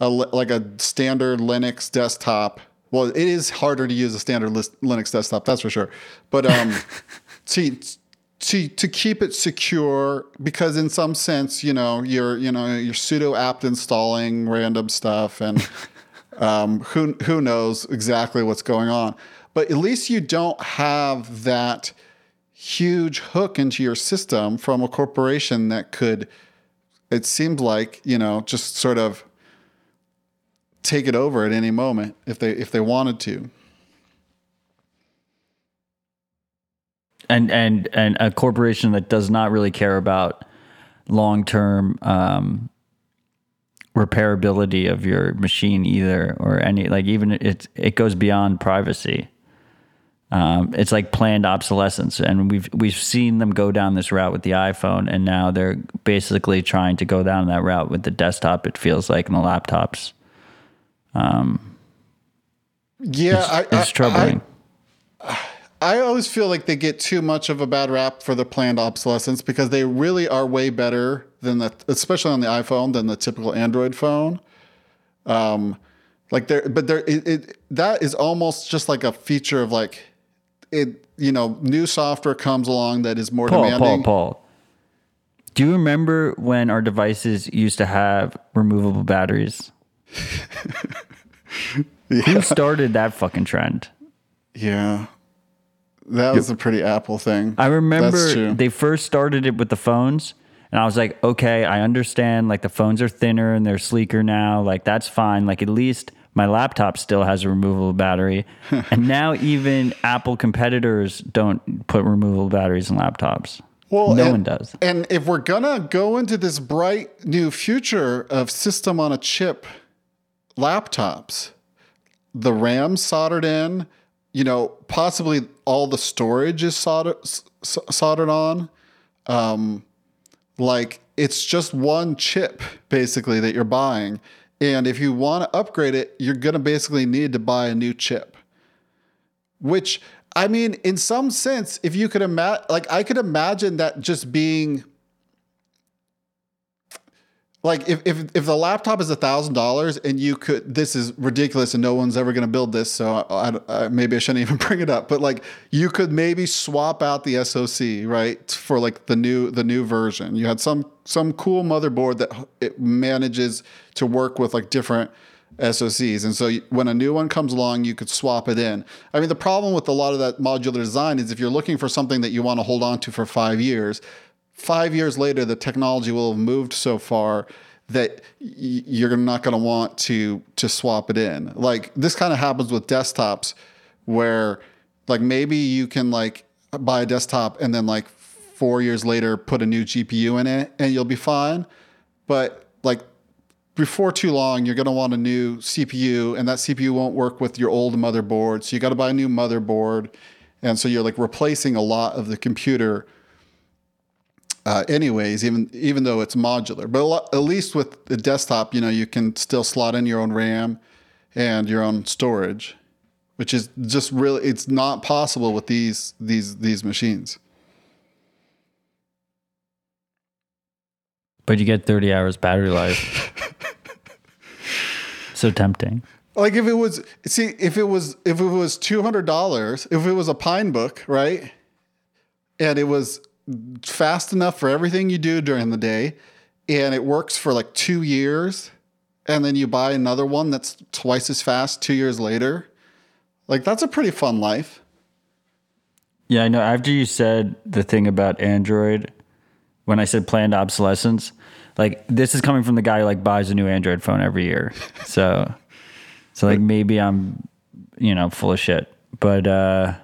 S1: a, like a standard Linux desktop. Well, it is harder to use a standard Linux desktop, that's for sure. But um, *laughs* to to to keep it secure, because in some sense, you know, you're you know you're sudo apt installing random stuff, and *laughs* um, who who knows exactly what's going on. But at least you don't have that huge hook into your system from a corporation that could. It seemed like you know just sort of take it over at any moment if they if they wanted to.
S2: And and and a corporation that does not really care about long term um, repairability of your machine either, or any like even it it goes beyond privacy. Um, it's like planned obsolescence, and we've we've seen them go down this route with the iPhone, and now they're basically trying to go down that route with the desktop. It feels like and the laptops. Um,
S1: yeah,
S2: it's,
S1: I,
S2: it's troubling.
S1: I, I always feel like they get too much of a bad rap for the planned obsolescence because they really are way better than the, especially on the iPhone, than the typical Android phone. Um, like there, but there, it, it that is almost just like a feature of like it. You know, new software comes along that is more
S2: Paul,
S1: demanding.
S2: Paul, Paul. Do you remember when our devices used to have removable batteries? *laughs* *laughs* yeah. Who started that fucking trend?
S1: Yeah. That was a pretty Apple thing.
S2: I remember they first started it with the phones, and I was like, okay, I understand. Like the phones are thinner and they're sleeker now. Like that's fine. Like at least my laptop still has a removable battery. *laughs* and now even Apple competitors don't put removable batteries in laptops. Well, no
S1: and,
S2: one does.
S1: And if we're gonna go into this bright new future of system on a chip laptops, the RAM soldered in, you know, possibly all the storage is soldered, soldered on. Um, like it's just one chip basically that you're buying. And if you want to upgrade it, you're going to basically need to buy a new chip. Which, I mean, in some sense, if you could imagine, like, I could imagine that just being like if, if if the laptop is a thousand dollars and you could this is ridiculous and no one's ever going to build this so I, I, maybe i shouldn't *laughs* even bring it up but like you could maybe swap out the soc right for like the new the new version you had some some cool motherboard that it manages to work with like different SoCs. And so when a new one comes along, you could swap it in. I mean, the problem with a lot of that modular design is if you're looking for something that you want to hold on to for five years, five years later, the technology will have moved so far that you're not going to want to to swap it in. Like this kind of happens with desktops, where like maybe you can like buy a desktop and then like four years later put a new GPU in it and you'll be fine. But like before too long, you're going to want a new CPU, and that CPU won't work with your old motherboard. So you got to buy a new motherboard, and so you're like replacing a lot of the computer. Uh, anyways, even even though it's modular, but a lot, at least with the desktop, you know, you can still slot in your own RAM and your own storage, which is just really it's not possible with these these these machines.
S2: But you get 30 hours battery life. *laughs* so tempting.
S1: Like if it was see if it was if it was two hundred dollars, if it was a Pinebook, right? And it was fast enough for everything you do during the day, and it works for like two years, and then you buy another one that's twice as fast two years later. Like that's a pretty fun life.
S2: Yeah, I know. After you said the thing about Android, when I said planned obsolescence, like this is coming from the guy who like buys a new Android phone every year. So, so like maybe I'm, you know, full of shit. But uh,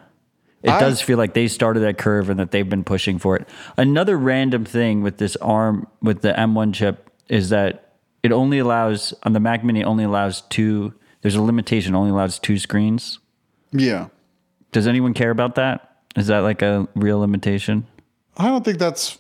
S2: it
S1: I-
S2: does feel like they started that curve and that they've been pushing for it. Another random thing with this ARM with the M1 chip is that it only allows on the Mac Mini only allows two. There's a limitation. Only allows two screens.
S1: Yeah.
S2: Does anyone care about that? Is that like a real limitation?
S1: I don't think that's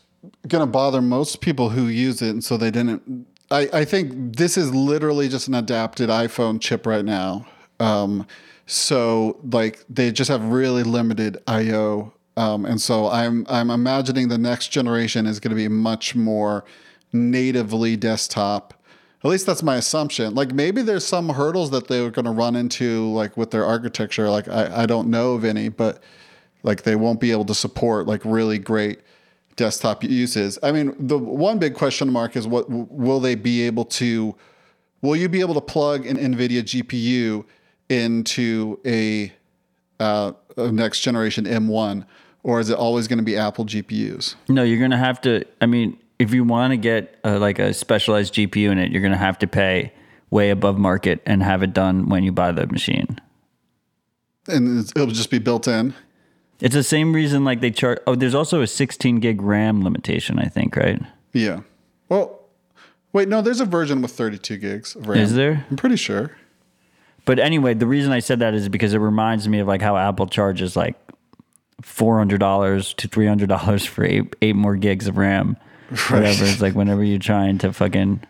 S1: gonna bother most people who use it, and so they didn't. I, I think this is literally just an adapted iPhone chip right now. Um, so like they just have really limited I/O, um, and so I'm I'm imagining the next generation is going to be much more natively desktop. At least that's my assumption. Like maybe there's some hurdles that they're going to run into, like with their architecture. Like I, I don't know of any, but like they won't be able to support like really great desktop uses. I mean, the one big question mark is what will they be able to? Will you be able to plug an NVIDIA GPU into a, uh, a next generation M1, or is it always going to be Apple GPUs?
S2: No, you're gonna have to. I mean, if you want to get uh like a specialized GPU in it, you're gonna have to pay way above market and have it done when you buy the machine.
S1: And it'll just be built in.
S2: It's the same reason like they charge. Oh, there's also a 16 gig RAM limitation. I think right.
S1: Yeah. Well, wait, no, there's a version with 32 gigs of RAM.
S2: Is there?
S1: I'm pretty sure.
S2: But anyway, the reason I said that is because it reminds me of like how Apple charges like four hundred dollars to three hundred dollars for eight eight more gigs of RAM. *laughs* Whatever. It's like whenever you're trying to fucking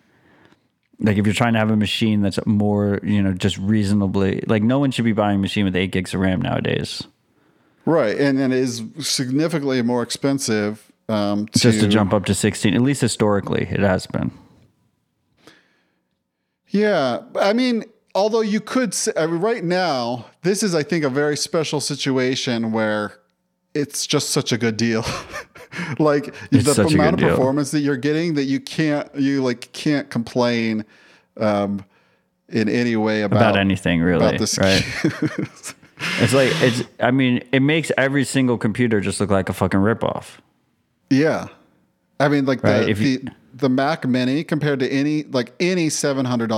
S2: like if you're trying to have a machine that's more, you know, just reasonably like no one should be buying a machine with eight gigs of RAM nowadays.
S1: Right. And, and it is significantly more expensive um, to,
S2: Just to jump up to sixteen. At least historically it has been.
S1: Yeah, I mean, although you could say I mean, right now, this is, I think, a very special situation where it's just such a good deal. *laughs* like
S2: It's
S1: the amount of
S2: deal.
S1: performance that you're getting that you can't, you like can't complain um, in any way about,
S2: About anything really.
S1: about this.
S2: right. *laughs* It's like it's I mean, it makes every single computer just look like a fucking ripoff.
S1: yeah, I mean, like
S2: Right,
S1: the
S2: you-
S1: the, the Mac Mini compared to any like any seven hundred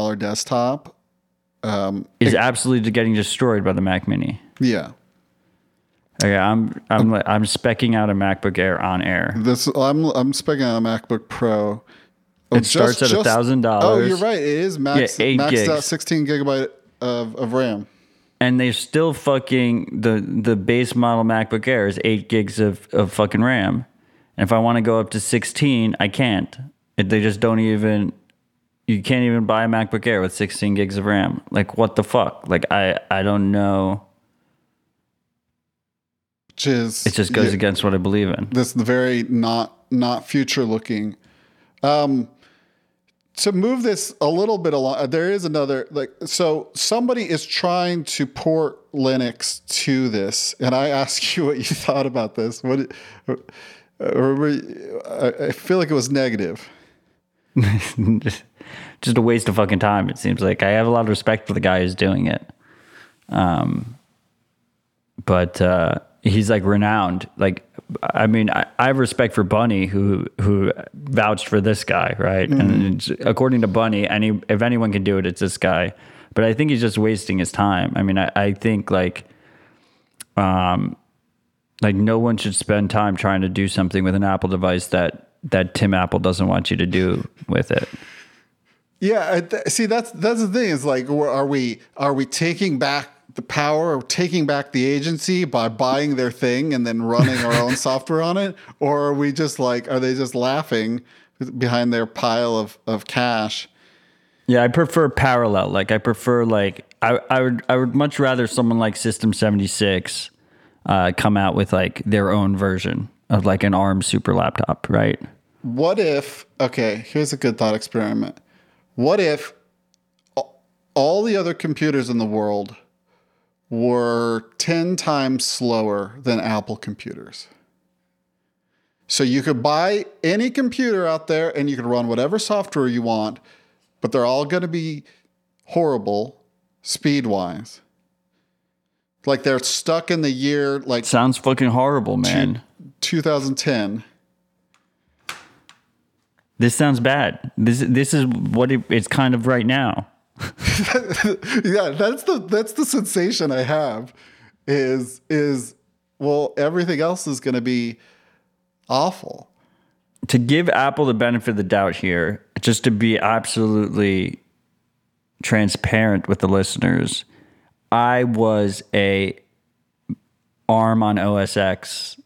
S1: desktop.
S2: Is absolutely getting destroyed by the Mac Mini.
S1: Yeah,
S2: Okay, I'm I'm like I'm specking out a MacBook Air on air.
S1: This I'm I'm speaking on a MacBook Pro. Oh,
S2: It starts at a $1,000.
S1: Oh, you're right. It is max,
S2: Yeah,
S1: maxed out 16 gigabyte of, of RAM.
S2: And they still fucking the the base model MacBook Air is eight gigs of, of fucking RAM. And if I want to go up to sixteen, I can't. They just don't even you can't even buy a MacBook Air with sixteen gigs of RAM. Like what the fuck? Like I I don't know.
S1: Which is
S2: It just goes
S1: yeah,
S2: against what I believe in.
S1: this the very not not future looking. Um, to move this a little bit along, there is another like so somebody is trying to port Linux to this, and I ask you what you *laughs* thought about this. What, I I feel like it was negative. *laughs*
S2: just a waste of fucking time. It seems like I have a lot of respect for the guy who's doing it. Um, but uh, he's like renowned. Like, I mean, I, I have respect for Bunnie, who who vouched for this guy, right? And it's, according to Bunnie, any if anyone can do it, it's this guy. But I think he's just wasting his time. I mean, I, I think like, um, like no one should spend time trying to do something with an Apple device that that Tim Apple doesn't want you to do with it.
S1: Yeah, th- see that's that's the thing. Is like, are we are we taking back the power, or taking back the agency by buying their thing and then running our own *laughs* software on it, or are we just like, are they just laughing behind their pile of of cash?
S2: Yeah, I prefer parallel. Like I prefer like I, I would I would much rather someone like System seventy six uh, come out with like their own version of like an ARM super laptop, right?
S1: What if? Okay, here's a good thought experiment. What if all the other computers in the world were 10 times slower than Apple computers? So you could buy any computer out there and you could run whatever software you want, but they're all going to be horrible speed wise. Like they're stuck in the year like
S2: Sounds fucking horrible, man.
S1: 2010.
S2: This sounds bad. This this is what it, it's kind of right now. *laughs*
S1: yeah, that's the that's the sensation I have is is well everything else is going to be awful.
S2: to give Apple the benefit of the doubt here, just to be absolutely transparent with the listeners, I was a ARM on OS X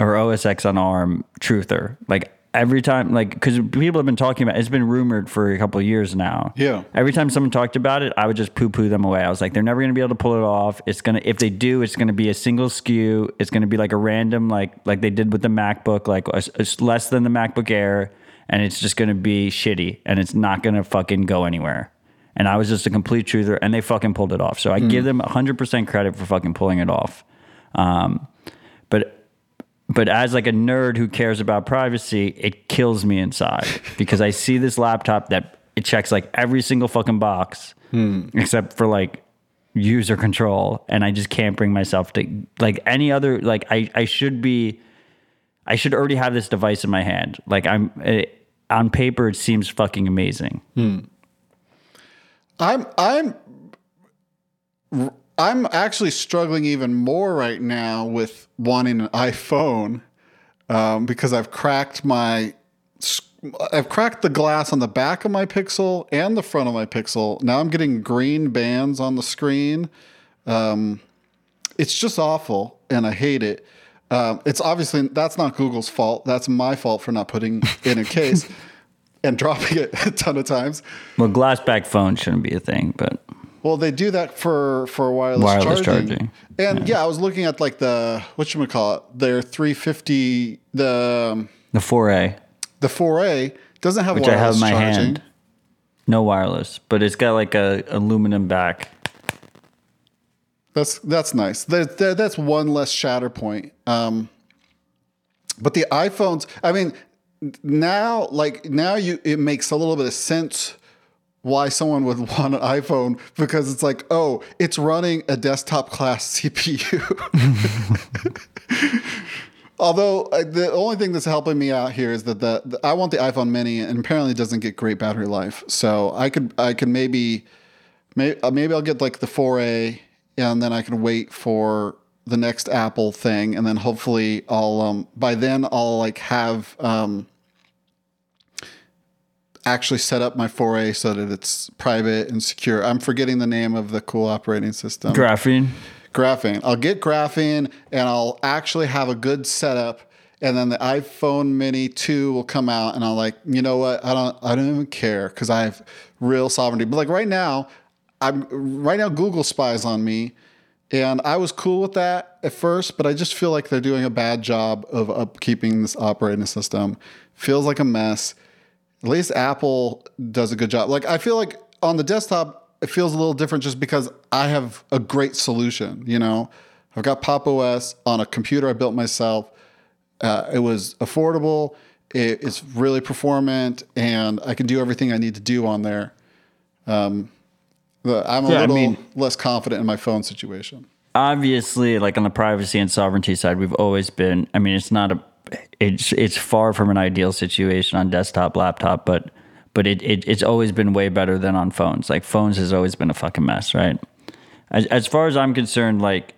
S2: or OS X on ARM truther. Like every time, like because people have been talking about, it's been rumored for a couple of years now.
S1: Yeah.
S2: Every time someone talked about it, I would just poo poo them away. I was like, they're never going to be able to pull it off. It's gonna if they do, it's going to be a single SKU. It's going to be like a random like like they did with the MacBook, like it's less than the MacBook Air, and it's just going to be shitty, and it's not going to fucking go anywhere. And I was just a complete truther, and they fucking pulled it off. So I give them 100% credit for fucking pulling it off. Um, but as like a nerd who cares about privacy, it kills me inside *laughs* because I see this laptop that it checks like every single fucking box hmm. except for like user control and I just can't bring myself to like any other like I I should be I should already have this device in my hand. Like I'm it, on paper it seems fucking amazing. Hmm.
S1: I'm I'm I'm actually struggling even more right now with wanting an iPhone um, because I've cracked my I've cracked the glass on the back of my Pixel and the front of my Pixel. Now I'm getting green bands on the screen. Um, it's just awful, and I hate it. Um, it's obviously that's not Google's fault. That's my fault for not putting in a case *laughs* and dropping it *laughs* a ton of times.
S2: Well, glass back phone shouldn't be a thing, but
S1: Well, they do that for for wireless,
S2: Wireless
S1: charging.
S2: charging.
S1: And yeah. I was looking at like the what we call it? Their 350 the um,
S2: the 4A,
S1: the 4A doesn't have
S2: which I have
S1: wireless
S2: in my
S1: charging.
S2: hand, no wireless, but it's got like a aluminum back.
S1: That's that's nice. That, that, that's one less shatter point. Um, but the iPhones, I mean, now like now you it makes a little bit of sense why someone would *laughs* want an iPhone because it's like, oh, it's running a desktop class *laughs* CPU. *laughs* Although uh, the only thing that's helping me out here is that the, the I want the iPhone Mini and apparently it doesn't get great battery life. So I could I could maybe maybe, maybe I'll get like the 4A and then I can wait for the next Apple thing and then hopefully I'll um by then I'll like have um actually set up my 4A so that it's private and secure. I'm forgetting the name of the cool operating system.
S2: Graphene.
S1: Graphene. I'll get graphene and I'll actually have a good setup. And then the iPhone Mini 2 will come out and I'll like, you know what? I don't I don't even care because I have real sovereignty. But like right now, I'm right now Google spies on me. And I was cool with that at first, but I just feel like they're doing a bad job of upkeeping this operating system. Feels like a mess. At least Apple does a good job. Like I feel like on the desktop, it feels a little different just because I have a great solution. You know, I've got Pop OS on a computer I built myself. Uh, it was affordable it, it's really performant, and I can do everything I need to do on there. Um, the, I'm a
S2: Yeah, I
S1: little
S2: mean-
S1: less confident in my phone situation.
S2: obviously like on the privacy and sovereignty side we've always been i mean it's not a it's it's far from an ideal situation on desktop laptop but but it, it it's always been way better than on phones. Like phones has always been a fucking mess right? As, as far as i'm concerned like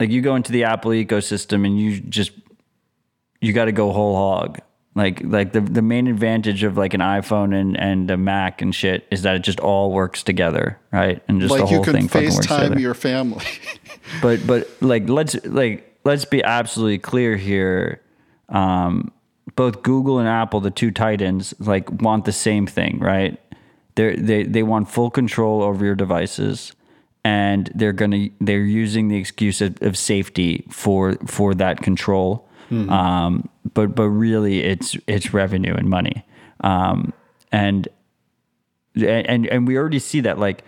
S2: like you go into the apple ecosystem and you just you got to go whole hog. Like like the the main advantage of like an iphone and and a mac and shit is that it just all works together right? And just the
S1: Like you
S2: whole
S1: can
S2: thing works together.
S1: FaceTime your family.
S2: but but like let's like let's be absolutely clear here. Um both google and apple the two titans like want the same thing right? They they they want full control over your devices and they're gonna they're using the excuse of, of safety for for that control. Um but but really it's it's revenue and money. Um and and and we already see that like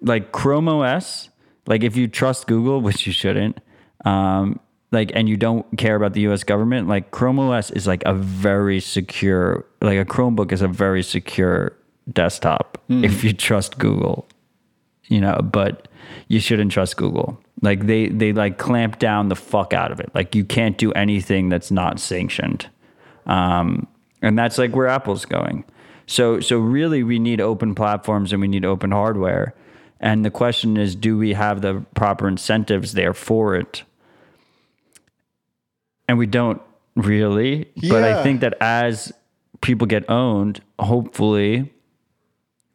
S2: like Chrome OS, like if you trust Google, *laughs* which you shouldn't, um, like and you don't care about the US government, like Chrome OS is like a very secure like a Chromebook is a very secure desktop if you trust Google. You know, but you shouldn't trust Google. Like they they like clamp down the fuck out of it. Like you can't do anything that's not sanctioned. Um, and that's like where Apple's going. So so really we need open platforms and we need open hardware. And the question is, do we have the proper incentives there for it? And we don't really. But I think that as people get owned, hopefully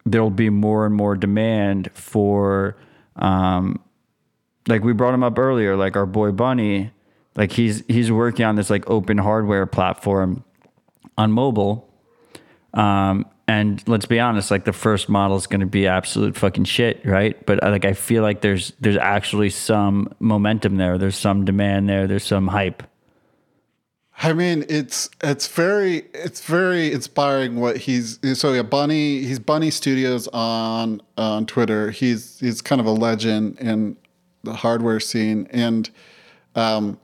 S2: there'll be more and more demand for um like we brought him up earlier, like our boy Bunnie, like he's he's working on this like open hardware platform on mobile. Um, and let's be honest, like the first model is going to be absolute fucking shit, right? But uh, like I feel like there's there's actually some momentum there. There's some demand there. There's some hype.
S1: I mean, it's it's very it's very inspiring what he's so yeah, Bunnie he's bunniestudios on on Twitter. He's he's kind of a legend in the hardware scene and um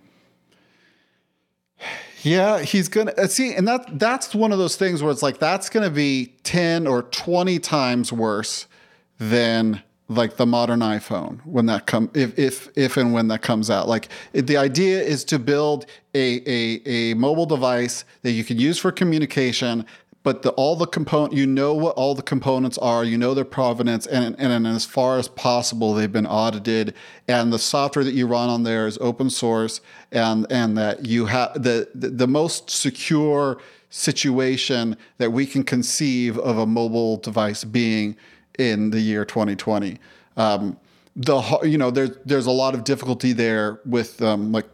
S1: yeah, he's gonna uh, see, and that that's one of those things where it's like that's gonna be ten or twenty times worse than like the modern iPhone when that come if if if and when that comes out. Like the idea is to build a a a mobile device that you can use for communication. But the, all the component, you know what all the components are, you know their provenance, and, and, and as far as possible, they've been audited, and the software that you run on there is open source, and and that you have the, the the most secure situation that we can conceive of a mobile device being in the year 2020. Um, the you know there's there's a lot of difficulty there with um, like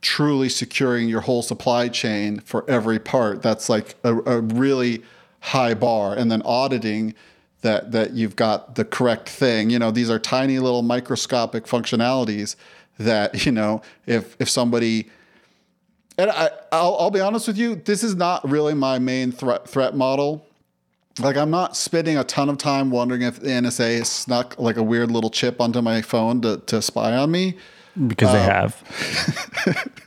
S1: truly securing your whole supply chain for every part. That's like a, a really high bar, and then auditing that that you've got the correct thing. You know these are tiny little microscopic functionalities that you know if if somebody and I, I'll, I'll be honest with you, this is not really my main threat threat model. Like I'm not spending a ton of time wondering if the NSA has snuck like a weird little chip onto my phone to, to spy on me.
S2: Because they um, have. *laughs*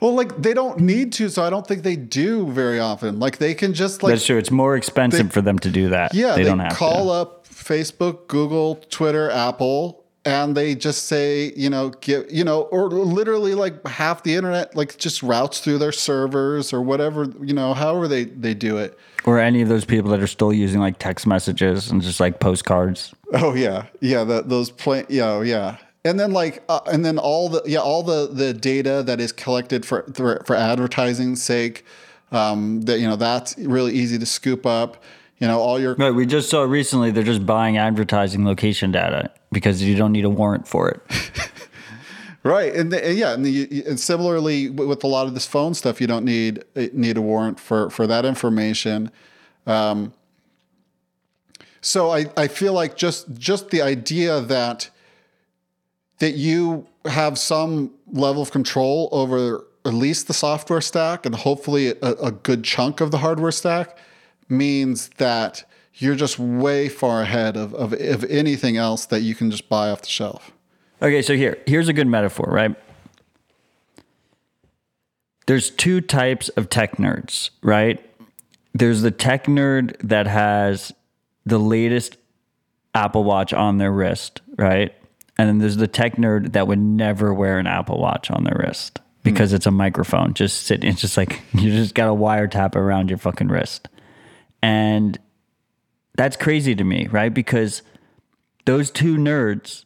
S1: Well, like they don't need to, so I don't think they do very often. Like they can just like
S2: That's true. It's more expensive for them to do that.
S1: yeah,
S2: they,
S1: they,
S2: don't have
S1: call
S2: to.
S1: up Facebook, Google, Twitter, Apple, and they just say, you know, give, you know, or literally like half the internet like just routes through their servers or whatever, you know, however they they do it.
S2: Or any of those people that are still using like text messages and just like postcards.
S1: Oh yeah, yeah. The, those play, yeah, yeah. And then like, uh, and then all the yeah, all the the data that is collected for for, for advertising's sake, um, that you know that's really easy to scoop up. You know, all your
S2: Right. We just saw recently they're just buying advertising location data because you don't need a warrant for it. *laughs*
S1: right, and, the, and yeah, and, the, and similarly with a lot of this phone stuff, you don't need need a warrant for for that information. Um, so I I feel like just just the idea that that you have some level of control over at least the software stack and hopefully a, a good chunk of the hardware stack means that you're just way far ahead of, of, of anything else that you can just buy off the shelf.
S2: Okay, so here, here's a good metaphor, right? there's two types of tech nerds, right? There's the tech nerd that has the latest Apple Watch on their wrist, right? And then there's the tech nerd that would never wear an Apple Watch on their wrist because it's a microphone. Just sitting, it's just like *laughs* you just got a wiretap around your fucking wrist. And that's crazy to me, right? Because those two nerds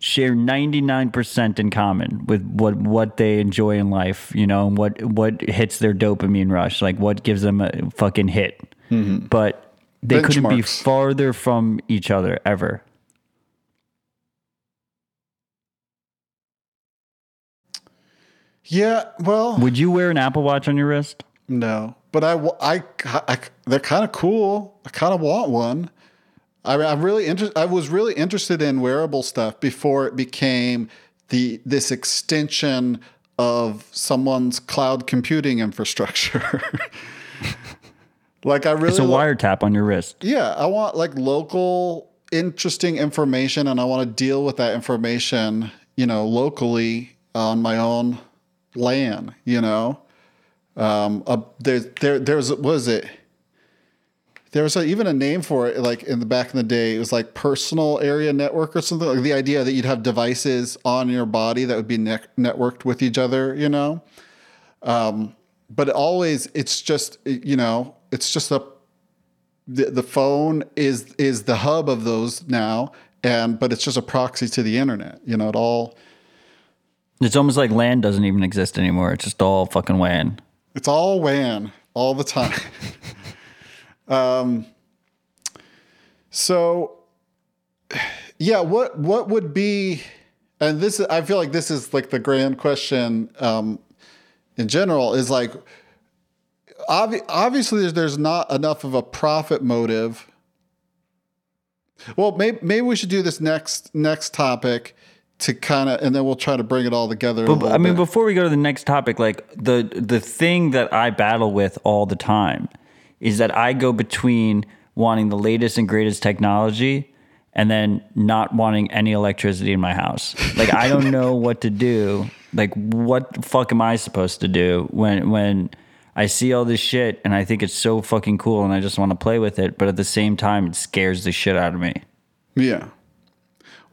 S2: share 99% in common with what what they enjoy in life, you know, and what what hits their dopamine rush, like what gives them a fucking hit. Mm-hmm. But they couldn't be farther from each other ever.
S1: Yeah, well,
S2: Would you wear an Apple Watch on your wrist?
S1: no, but I, I, I they're kind of cool. I kind of want one. I, I'm really interested. I was really interested in wearable stuff before it became the this extension of someone's cloud computing infrastructure. *laughs* like I really
S2: It's a wiretap on your wrist.
S1: Yeah, I want like local interesting information and I want to deal with that information, you know, locally on my own land, you know. Um there there there's what was it? There was a, even a name for it, like in the back in the day. It was like personal area network or something. Like the idea that you'd have devices on your body that would be ne- networked with each other, you know. Um, but always, it's just you know, it's just a the, the phone is is the hub of those now and but it's just a proxy to the internet you know it all
S2: It's almost like land doesn't even exist anymore. It's just all fucking WAN.
S1: It's all wan all the time. *laughs* Um so yeah what what would be and this i feel like this is like the grand question um in general is like obvi- obviously there's, there's not enough of a profit motive. Well maybe, maybe we should do this next next topic to kind of and then we'll try to bring it all together
S2: But I mean,
S1: bit.
S2: before we go to the next topic, like the the thing that I battle with all the time is that I go between wanting the latest and greatest technology and then not wanting any electricity in my house. Like I don't know *laughs* what to do. Like what the fuck am I supposed to do when when I see all this shit and I think it's so fucking cool and I just want to play with it, but at the same time it scares the shit out of me.
S1: Yeah.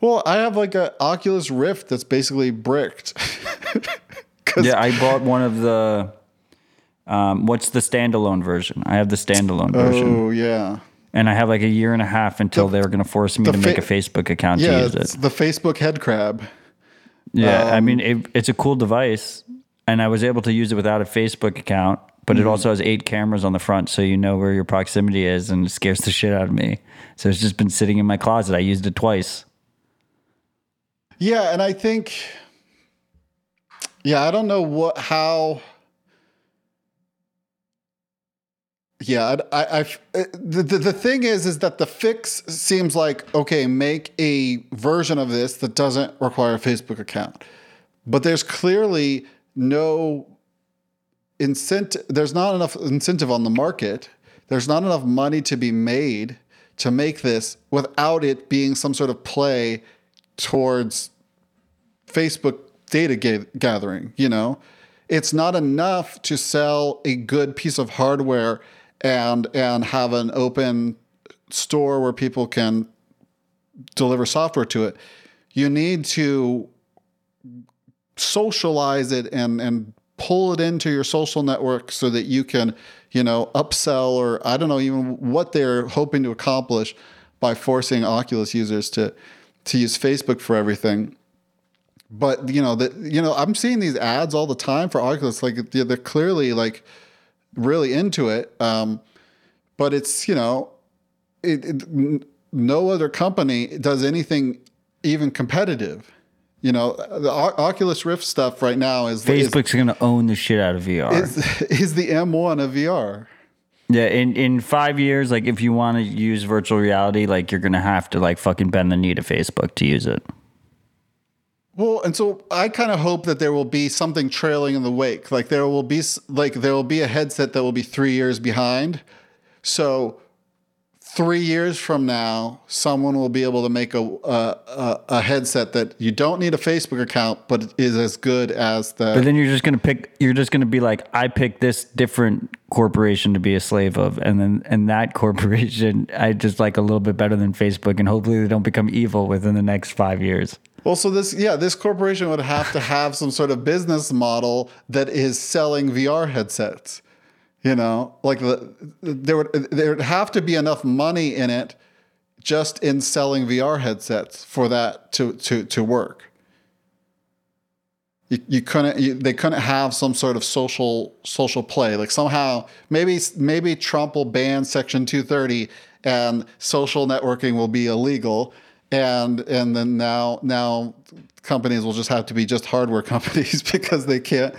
S1: Well, I have like a Oculus Rift that's basically bricked. *laughs*
S2: Yeah, I bought one of the um, what's the standalone version? I have the standalone version.
S1: Oh yeah.
S2: And I have like a year and a half until they're going to force me
S1: the
S2: to make a Facebook account
S1: Yeah,
S2: to use
S1: it's
S2: it.
S1: the Facebook head crab.
S2: Yeah,
S1: Um,
S2: I mean, it, it's a cool device, and I was able to use it without a Facebook account. But
S1: Mm-hmm.
S2: it also has eight cameras on the front, so you know where your proximity is, and it scares the shit out of me. So it's just been sitting in my closet. I used it twice.
S1: Yeah, and I think Yeah, I don't know what how Yeah, I, I, I the, the the thing is, is that the fix seems like okay, make a version of this that doesn't require a Facebook account, but there's clearly no incentive. There's not enough incentive on the market. There's not enough money to be made to make this without it being some sort of play towards Facebook data ga- gathering. You know, it's not enough to sell a good piece of hardware and and have an open store where people can deliver software to it. You need to socialize it and and pull it into your social network so that you can you know upsell or I don't know even what they're hoping to accomplish by forcing Oculus users to to use Facebook for everything but you know that you know I'm seeing these ads all the time for Oculus. Like they're clearly like really into it. Um, but it's you know, it, it, no other company does anything even competitive. You know, the O- Oculus Rift stuff right now is is,
S2: Facebook's going to own the shit out of VR.
S1: is, *laughs* is the M1 of VR.
S2: Yeah, in in five years, like if you want to use virtual reality, like you're gonna have to like fucking bend the knee to Facebook to use it.
S1: Well, and so I kind of hope that there will be something trailing in the wake. Like there will be like there will be a headset that will be 3 years behind. So three years from now, someone will be able to make a, a a headset that you don't need a Facebook account, but is as good as the.
S2: But then you're just gonna pick. You're just gonna be like, I picked this different corporation to be a slave of, and then and that *laughs* corporation I just like a little bit better than Facebook, and hopefully they don't become evil within the next five years.
S1: Well, so this yeah, this corporation would have to have some sort of business model that is selling VR headsets. You know, like the there would there would have to be enough money in it just in selling VR headsets for that to to to work. You, you couldn't you, they couldn't have some sort of social social play like somehow maybe maybe Trump will ban section 230 and social networking will be illegal and and then now now companies will just have to be just hardware *laughs* companies because they can't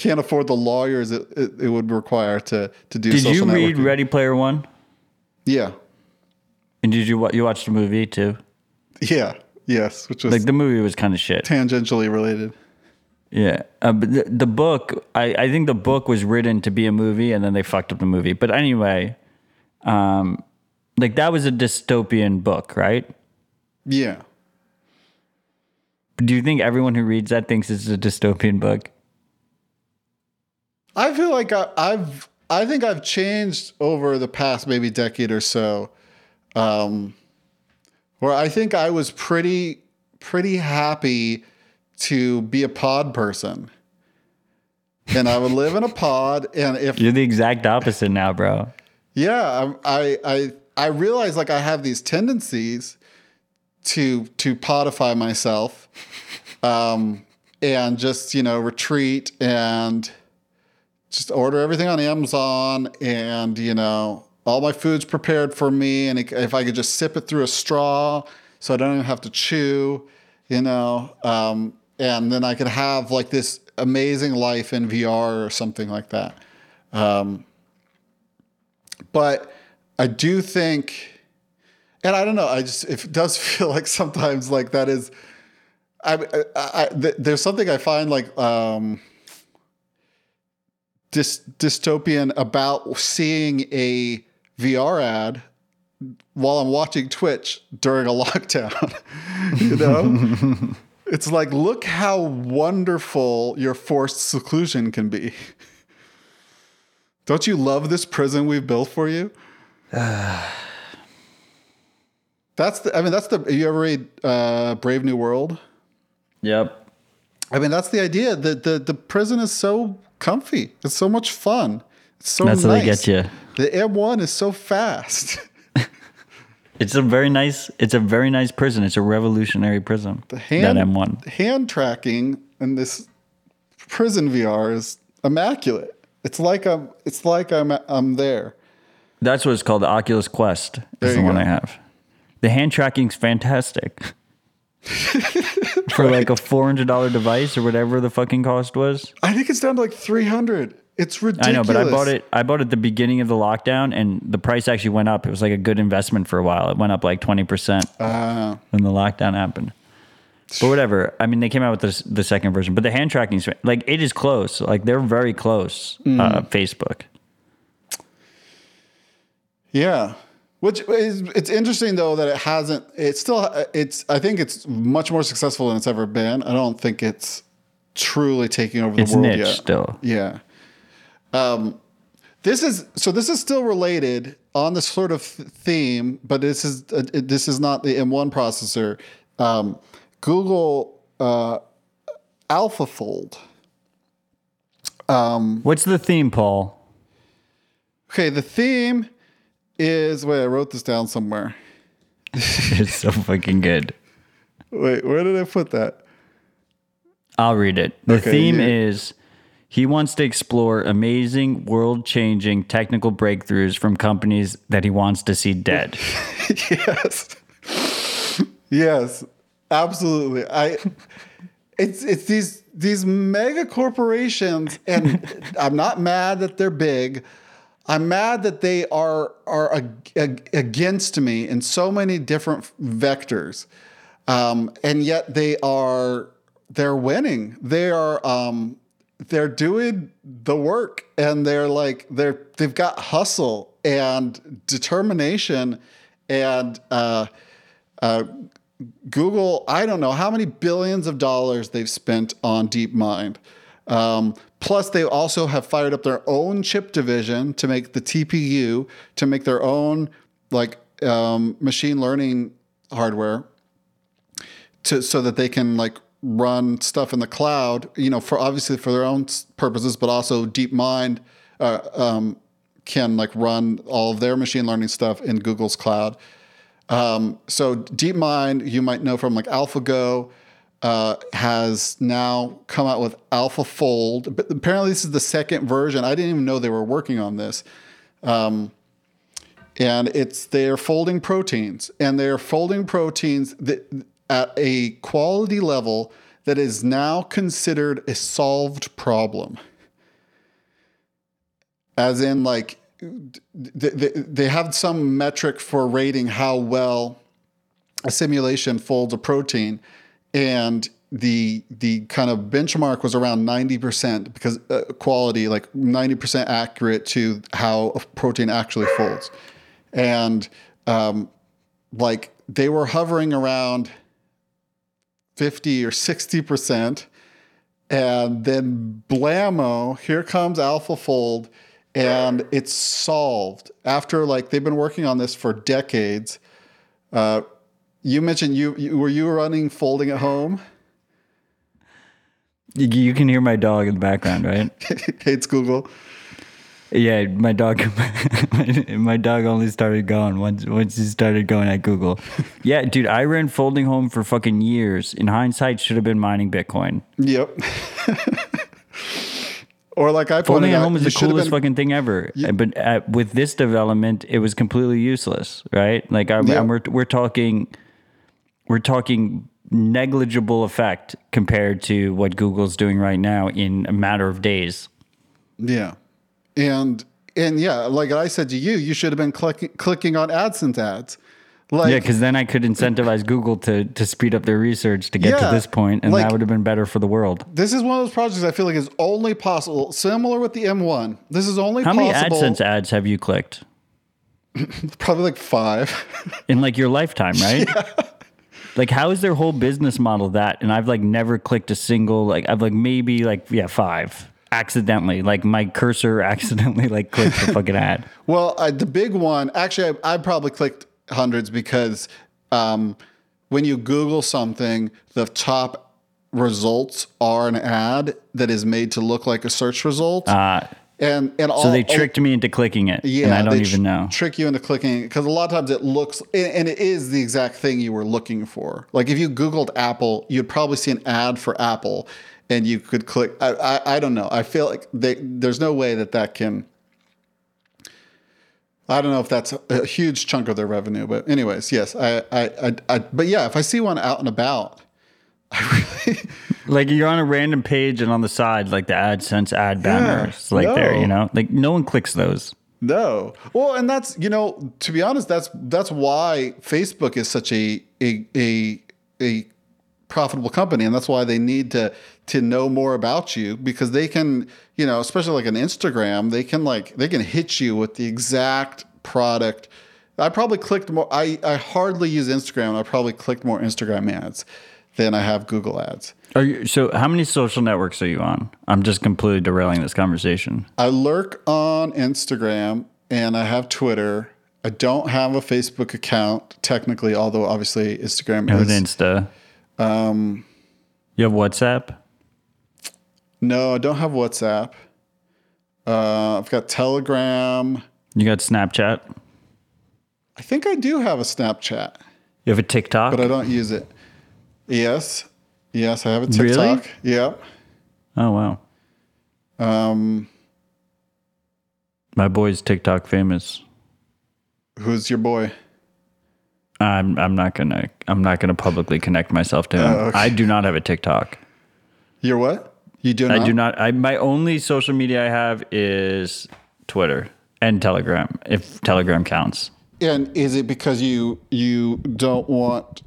S1: can't afford the lawyers it, it, it would require to to do.
S2: Did you read
S1: networking.
S2: Ready Player One?
S1: Yeah,
S2: And did you you watch the movie too?
S1: yeah, yes, which was
S2: Like the movie was kind of shit.
S1: tangentially related.
S2: Yeah, uh, but the, the book, I, I think the book was written to be a movie, and then they fucked up the movie. But anyway, um, like that was a dystopian book, right?
S1: Yeah,
S2: Do you think everyone who reads that thinks it's a dystopian book?
S1: I feel like I, I've I think I've changed over the past maybe decade or so, um, where I think I was pretty pretty happy to be a pod person. And I would live in a pod, and if
S2: You're the exact opposite now, bro.
S1: Yeah, I I I realize like I have these tendencies to to podify myself, um, and just you know retreat and just order everything on Amazon, and you know all my food's prepared for me, and if I could just sip it through a straw, so I don't even have to chew, you know, um, and then I could have like this amazing life in VR or something like that. Um, but I do think, and I don't know, I just it does *laughs* feel like sometimes like that is, I, I, I th- there's something I find like um, dys, dystopian about seeing a VR ad while I'm watching Twitch during a *laughs* lockdown. you know, *laughs* it's like look how wonderful your forced seclusion can be. Don't you love this prison we've built for you? *sighs* that's the. I mean, that's the. You ever read uh, Brave New World?
S2: Yep.
S1: I mean, that's the idea. The the the prison is so comfy. It's so much fun. It's so
S2: That's how they get you.
S1: The M1 is so fast. *laughs*
S2: It's a very nice. It's a very nice prison. It's a revolutionary prison.
S1: The hand
S2: that M1.
S1: hand tracking in this prison VR is immaculate. It's like I'm. It's like I'm. I'm there.
S2: That's what it's called. The Oculus Quest
S1: There
S2: is the one
S1: go.
S2: I have. The hand tracking's fantastic. *laughs* *laughs* For like a four hundred dollar device or whatever the fucking cost was.
S1: I think it's down to like 300. It's ridiculous.
S2: I know, but I bought it. I bought it at the beginning of the lockdown, and the price actually went up. It was like a good investment for a while. It went up like twenty percent
S1: Uh,
S2: when the lockdown happened. But whatever. I mean, they came out with this, the second version, but the hand tracking, like it is close. Like they're very close.
S1: Mm.
S2: Uh, Facebook.
S1: yeah. Which is it's interesting though that it hasn't. It's still. It's. I think it's much more successful than it's ever been. I don't think it's truly taking over the
S2: It's
S1: world
S2: niche
S1: yet.
S2: still.
S1: Yeah. Um, this is so. This is still related on this sort of theme, but this is uh, this is not the M1 processor. Um, Google uh, AlphaFold.
S2: Um, What's the theme, Paul?
S1: Okay, the theme is. Wait, I wrote this down somewhere. *laughs*
S2: it's so fucking good.
S1: Wait, where did I put that?
S2: I'll read it. The
S1: Okay,
S2: theme
S1: yeah.
S2: is he wants to explore amazing, world changing technical breakthroughs from companies that he wants to see dead. *laughs*
S1: yes. yes. Absolutely. I it's it's these these mega corporations and *laughs* I'm not mad that they're big. I'm mad that they are are ag- ag- against me in so many different vectors. Um, and yet they are they're winning. They are um, they're doing the work and they're like they're they've got hustle and determination and uh, uh, Google, I don't know how many billions of dollars they've spent on DeepMind. Um, plus, they also have fired up their own chip division to make the TPU, to make their own like um, machine learning hardware, to so that they can like run stuff in the cloud. You know, for obviously for their own purposes, but also DeepMind uh, um, can like run all of their machine learning stuff in Google's cloud. Um, so DeepMind, you might know from like AlphaGo, uh, has now come out with AlphaFold. But apparently, this is the second version. I didn't even know they were working on this. Um, and it's they're folding proteins, and they're folding proteins that at a quality level that is now considered a solved problem. As in, like they have some metric for rating how well a simulation folds a protein and the the kind of benchmark was around 90% because uh, quality like 90% accurate to how a protein actually folds and um, like they were hovering around 50 or 60% and then blammo here comes alphafold and it's solved after like they've been working on this for decades. Uh, you mentioned you, you were you running folding at home.
S2: You can hear my dog in the background, right? *laughs*
S1: Hates Google.
S2: Yeah, my dog. *laughs* My, dog only started going once once he started going at Google. *laughs* Yeah, dude, I ran folding home for fucking years. In hindsight, should have been mining Bitcoin.
S1: Yep. Or like I
S2: folding at home is the coolest been, fucking thing ever. You, but at, with this development, it was completely useless, right? Like yeah. I'm, we're we're talking, we're talking negligible effect compared to what Google's doing right now in a matter of days.
S1: Yeah, and and yeah, like I said to you, you should have been clicking clicking on AdSense ads.
S2: Like, yeah, because then I could incentivize Google to to speed up their research to get yeah, to this point, and like, that would have been better for the world.
S1: This is one of those projects I feel like is only possible. Similar with the M1, this is only
S2: how
S1: possible,
S2: many AdSense ads have you clicked? *laughs*
S1: Probably like five
S2: in like your lifetime, right? *laughs* Yeah. Like, how is their whole business model that? And I've like never clicked a single. Like, I've like maybe like yeah five accidentally like my cursor *laughs* accidentally like clicked the fucking ad *laughs*
S1: well uh, the big one actually I, I probably clicked hundreds because um, when you Google something, the top results are an ad that is made to look like a search result.
S2: Uh,
S1: and and
S2: all, so they tricked me into clicking it. Yeah, and I don't even know.
S1: Trick you into clicking because a lot of times it looks and it is the exact thing you were looking for. Like if you Googled Apple, you'd probably see an ad for Apple, and you could click. I I, I don't know. I feel like they, there's no way that that can I don't know if that's a, huge chunk of their revenue, but anyways, yes, I, I, I, I, but yeah, if I see one out and about, *laughs* really
S2: like you're on a random page and on the side, like the AdSense ad banners, yeah, like no. there, you know, like no one clicks those.
S1: No, well, and that's you know, to be honest, that's that's why Facebook is such a a a, a profitable company and that's why they need to to know more about you because they can you know especially like an instagram they can like they can hit you with the exact product i probably clicked more i i hardly use instagram i probably clicked more instagram ads than i have google ads
S2: are you so how many social networks are you on i'm just completely derailing this conversation
S1: i lurk on instagram and i have twitter I don't have a Facebook account technically, although obviously Instagram
S2: is Insta. Um, you have WhatsApp?
S1: No, I don't have WhatsApp. Uh, I've got Telegram.
S2: You got Snapchat?
S1: I think I do have a Snapchat.
S2: You have a TikTok?
S1: But I don't use it. Yes. Yes, I have a TikTok. Really? Yep.
S2: Oh, wow. Um, My boy's TikTok famous.
S1: Who's your boy?
S2: I'm I'm not gonna I'm not gonna publicly connect myself to him. Oh, okay. I do not have a TikTok.
S1: You're what? You do not?
S2: I do not. I my only social media I have is Twitter and Telegram, if Telegram counts.
S1: And is it because you you don't want?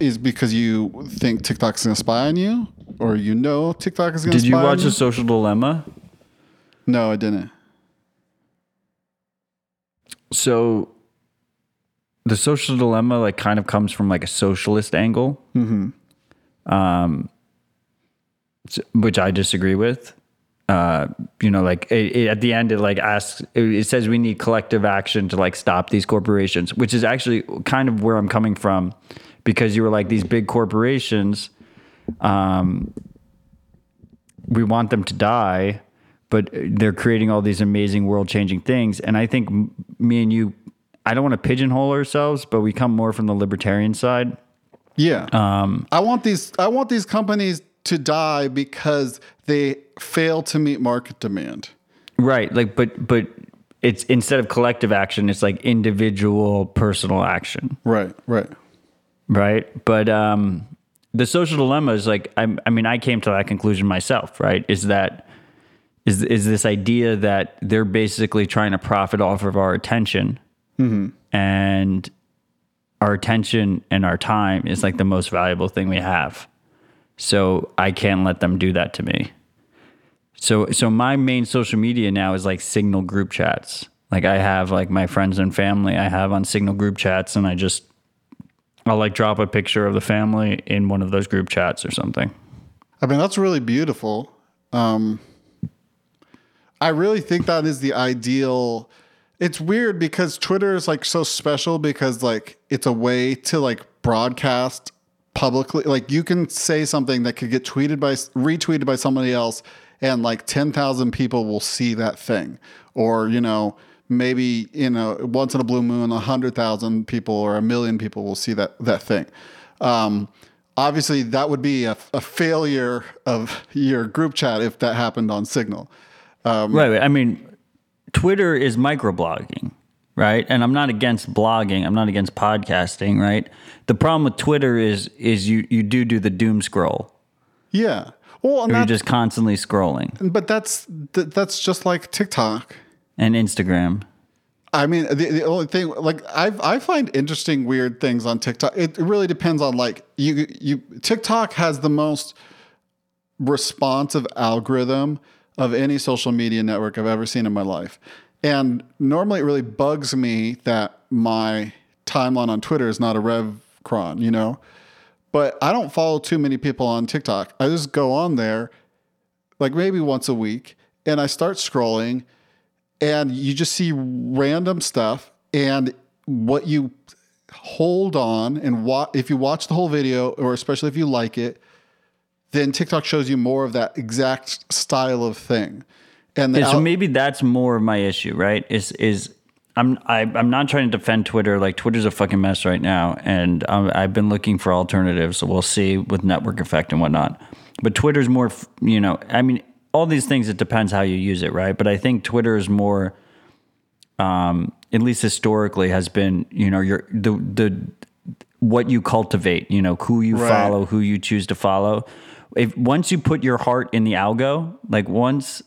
S1: Is because you think TikTok's gonna spy on you, or you know TikTok is gonna?
S2: Did you watch the Social Dilemma?
S1: No, I didn't.
S2: So the social dilemma like kind of comes from like a socialist angle. Mm-hmm. Um, which I disagree with. Uh, you know, like it, it- at the end, it like asks, it, it says we need collective action to like stop these corporations, which is actually kind of where I'm coming from, because you were like these big corporations, um, we want them to die, but they're creating all these amazing world changing things. And I think m- me and you, I don't want to pigeonhole ourselves, but we come more from the libertarian side.
S1: Yeah. Um, I want these. I want these companies to die because they fail to meet market demand.
S2: Right. Like, but, but it's instead of collective action, it's like individual personal action.
S1: Right. Right.
S2: Right. But, um, the social dilemma is like, I, I mean, I came to that conclusion myself, right? Is that, is, is this idea that they're basically trying to profit off of our attention and our attention and our time is like the most valuable thing we have. So I can't let them do that to me. So so my main social media now is like Signal group chats. Like I have like my friends and family I have on Signal group chats and I just I'll like drop a picture of the family in one of those group chats or something.
S1: I mean, that's really beautiful. Um, I really think that is the ideal. It's weird because Twitter is like so special because like it's a way to like broadcast publicly. Like you can say something that could get tweeted by retweeted by somebody else, and like ten thousand people will see that thing, or you know maybe you know once in a blue moon a hundred thousand people or a million people will see that that thing. Um, obviously, that would be a, a failure of your group chat if that happened on Signal.
S2: right, right. I mean, Twitter is microblogging, right? And I'm not against blogging. I'm not against podcasting, right? The problem with Twitter is is you you do do the doom scroll.
S1: Yeah. Well, and
S2: you're just constantly scrolling.
S1: but that's th- that's just like TikTok.
S2: And Instagram.
S1: I mean, the, the only thing like I I find interesting weird things on TikTok. It, it really depends on like you you TikTok has the most responsive algorithm of any social media network I've ever seen in my life. And normally it really bugs me that my timeline on Twitter is not a rev cron, you know? But I don't follow too many people on TikTok. I just go on there like maybe once a week and I start scrolling and you just see random stuff and what you hold on and if you watch the whole video or especially if you like it then TikTok shows you more of that exact style of thing. And
S2: Yeah, so maybe that's more of my issue, right? Is is I'm I, I'm not trying to defend Twitter. Like Twitter's a fucking mess right now, and um, I've been looking for alternatives. So we'll see with network effect and whatnot. But Twitter's more, you know, I mean, all these things. It depends how you use it, right? But I think Twitter is more, um, at least historically, has been, you know, your the the what you cultivate, you know, who you
S1: Right.
S2: follow, who you choose to follow. If once you put your heart in the algo, like once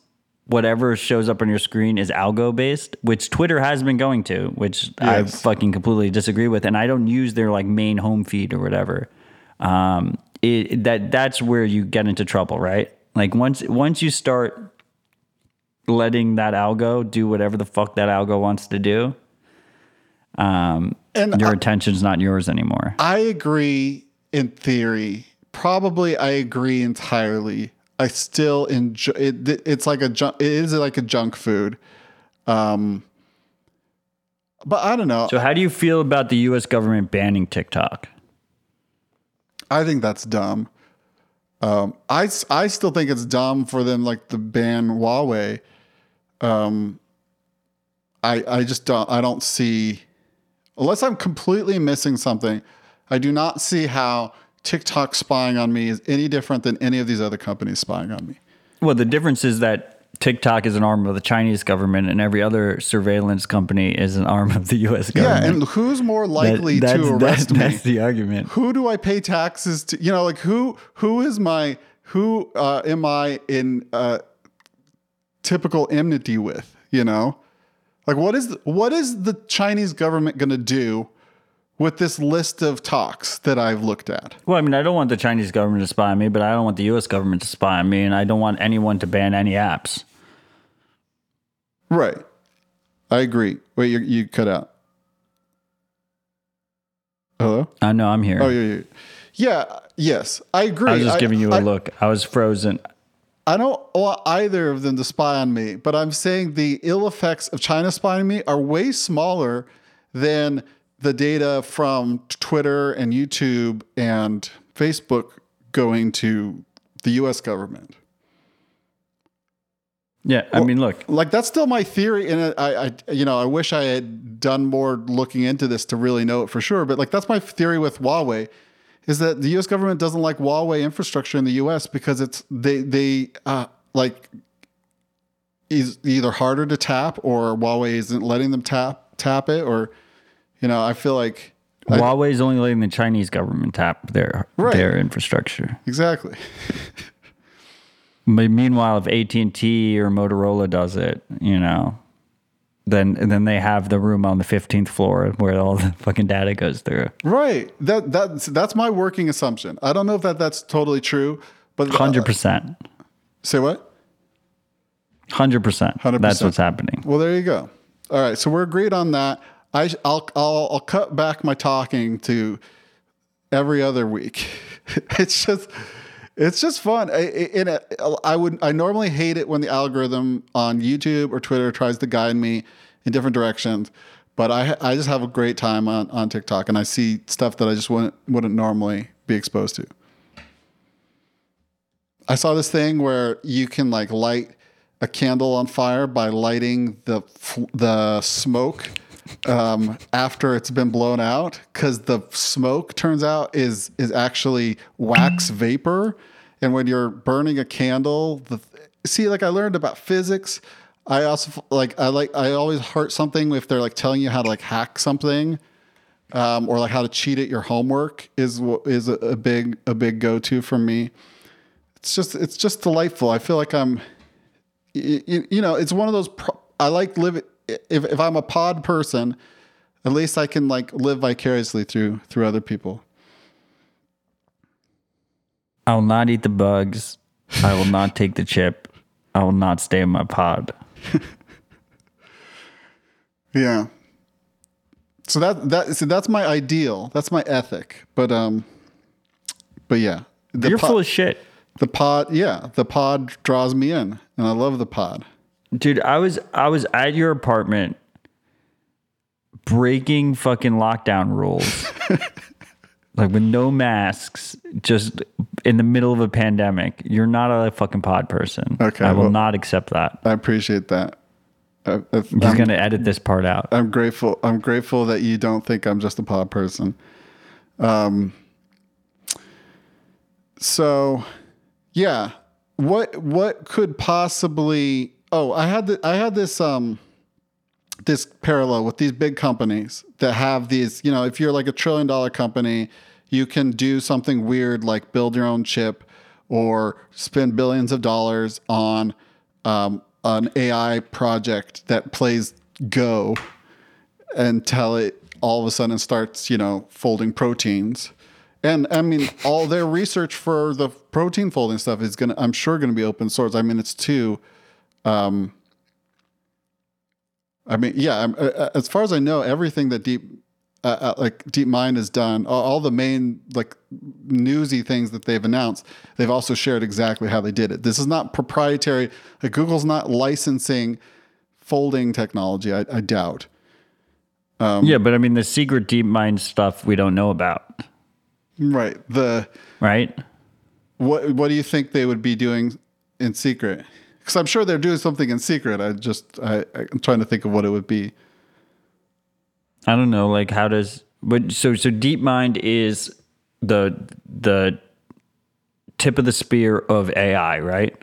S2: whatever shows up on your screen is algo based, which Twitter has been going to, which I fucking completely disagree with, and I don't use their like main home feed or whatever. Um, it, that that's where you get into trouble, right? Like once once you start letting that algo do whatever the fuck that algo wants to do, um,
S1: And
S2: your
S1: I-
S2: attention's not yours anymore.
S1: I agree in theory. Probably I agree entirely. I still enjoy it. It's like a junk. It is like a junk food. Um, but I don't know.
S2: So how do you feel about the U.S. government banning TikTok?
S1: I think that's dumb. Um, I I still think it's dumb for them like to ban Huawei. Um, I I just don't I don't see unless I'm completely missing something. I do not see how TikTok spying on me is any different than any of these other companies spying on me.
S2: Well, the difference is that TikTok is an arm of the Chinese government, and every other surveillance company is an arm of the U.S. government.
S1: Yeah, and who's more likely
S2: that's,
S1: to arrest
S2: that-
S1: me?
S2: That's the argument.
S1: who do I pay taxes to? You know, like who who is my who uh, am I in uh, typical enmity with? You know, like what is the, what is the Chinese government going to do with this list of talks that I've looked at?
S2: Well, I mean, I don't want the Chinese government to spy on me, but I don't want the U.S. government to spy on me, and I don't want anyone to ban any apps.
S1: Right. I agree. Wait, you, you cut out. Hello?
S2: Uh, I know I'm here.
S1: Oh, yeah, yeah. Yeah, yes, I agree.
S2: I was just giving you a
S1: I-
S2: look. I was frozen.
S1: I don't want either of them to spy on me, but I'm saying the ill effects of China spying on me are way smaller than the data from Twitter and YouTube and Facebook going to the US government.
S2: Yeah, I mean, look,
S1: Like that's still my theory, and I, I, you know, I wish I had done more looking into this to really know it for sure. But like that's my theory with Huawei, is that the U.S. government doesn't like Huawei infrastructure in the U.S. because it's they they uh, like is either harder to tap or Huawei isn't letting them tap tap it, or you know, I feel like
S2: Huawei is only letting the Chinese government tap their
S1: Right.
S2: their infrastructure.
S1: exactly.
S2: But meanwhile, if AT and T or Motorola does it, you know, then then they have the room on the fifteenth floor where all the fucking data goes through.
S1: Right. That that's that's my working assumption. I don't know if that that's totally true, but
S2: Hundred percent,
S1: say what?
S2: hundred percent.
S1: 100%.
S2: That's what's happening.
S1: Well, there you go. All right, so we're agreed on that. I, will I'll, I'll cut back my talking to every other week. *laughs* it's just, it's just fun. I, I would, I normally hate it when the algorithm on YouTube or Twitter tries to guide me in different directions. But I, I just have a great time on, on TikTok, and I see stuff that I just wouldn't, wouldn't normally be exposed to. I saw this thing where you can like light a candle on fire by lighting the the smoke um, after it's been blown out because the smoke turns out is is actually wax vapor, and when you're burning a candle, the see like I learned about physics. I also like I like I always heart something if they're like telling you how to like hack something um, or like how to cheat at your homework is is a, a big a big go to for me. It's just it's just delightful. I feel like I'm, y- y- you know, it's one of those. Pro- I like live. If if I'm a pod person, at least I can like live vicariously through through other people.
S2: I will not eat the bugs. I will not take the chip. I will not stay in my pod. *laughs*
S1: Yeah. So that that so that's my ideal. That's my ethic. But um, but yeah, the
S2: You're
S1: pod,
S2: full of shit.
S1: the pod. Yeah, the pod draws me in, and I love the pod.
S2: Dude, I was I was at your apartment breaking fucking lockdown rules. *laughs* like with no masks, just in the middle of a pandemic. You're not a fucking pod person.
S1: Okay,
S2: I will
S1: well-
S2: not accept that.
S1: I appreciate that. I,
S2: He's
S1: I'm,
S2: gonna edit this part out.
S1: I'm grateful. I'm grateful that you don't think I'm just a pod person. Um. So, yeah. What what could possibly? Oh, I had the, I had this um this parallel with these big companies that have these. You know, if you're like a trillion dollar company, you can do something weird like build your own chip or spend billions of dollars on um, an AI project that plays Go until it all of a sudden starts, you know, folding proteins. And I mean, all their research for the protein folding stuff is gonna, I'm sure, gonna be open source. I mean, it's too. Um, I mean, yeah. I'm- uh, uh, As far as I know, everything that Deep, uh, uh, like DeepMind has done, all, the main like newsy things that they've announced, they've also shared exactly how they did it. This is not proprietary. Like Google's not licensing folding technology. I, I doubt.
S2: yeah, but I mean the secret DeepMind stuff we don't know about,
S1: Right. The
S2: right?
S1: what what do you think they would be doing in secret? Because I'm sure they're doing something in secret. I just I, I'm trying to think of what it would be.
S2: I don't know, like how does but so so DeepMind is the the tip of the spear of AI, right?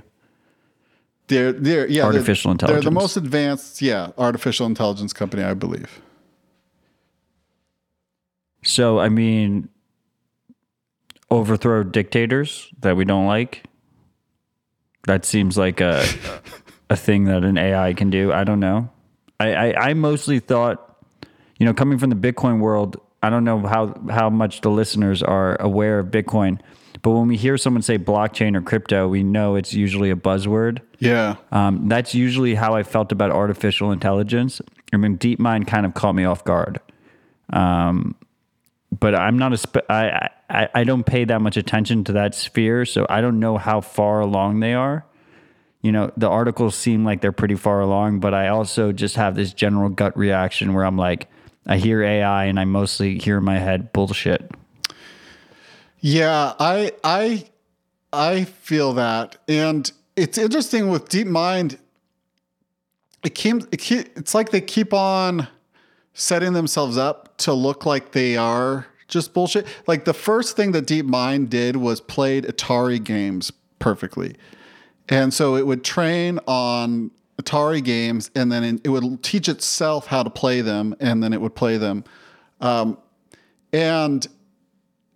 S1: They're they're yeah they're-
S2: Artificial
S1: They're the most advanced yeah artificial intelligence company I believe.
S2: So I mean overthrow dictators that we don't like. That seems like a a thing that an AI can do. I don't know. I, I, I mostly thought, you know, coming from the Bitcoin world, I don't know how how much the listeners are aware of Bitcoin, but when we hear someone say blockchain or crypto, we know it's usually a buzzword.
S1: Yeah.
S2: Um, that's usually how I felt about artificial intelligence. I mean, DeepMind kind of caught me off guard. Um, but I'm not a spe- I, I I I don't pay that much attention to that sphere, so I don't know how far along they are. You know, the articles seem like they're pretty far along, but I also just have this general gut reaction where I'm like, I hear AI and I mostly hear in my head bullshit.
S1: Yeah, I I I feel that, and it's interesting with DeepMind. It came. It it's like they keep on setting themselves up to look like they are just bullshit. Like the first thing that DeepMind did was played Atari games perfectly, and so it would train on Atari games, and then it would teach itself how to play them, and then it would play them. Um, and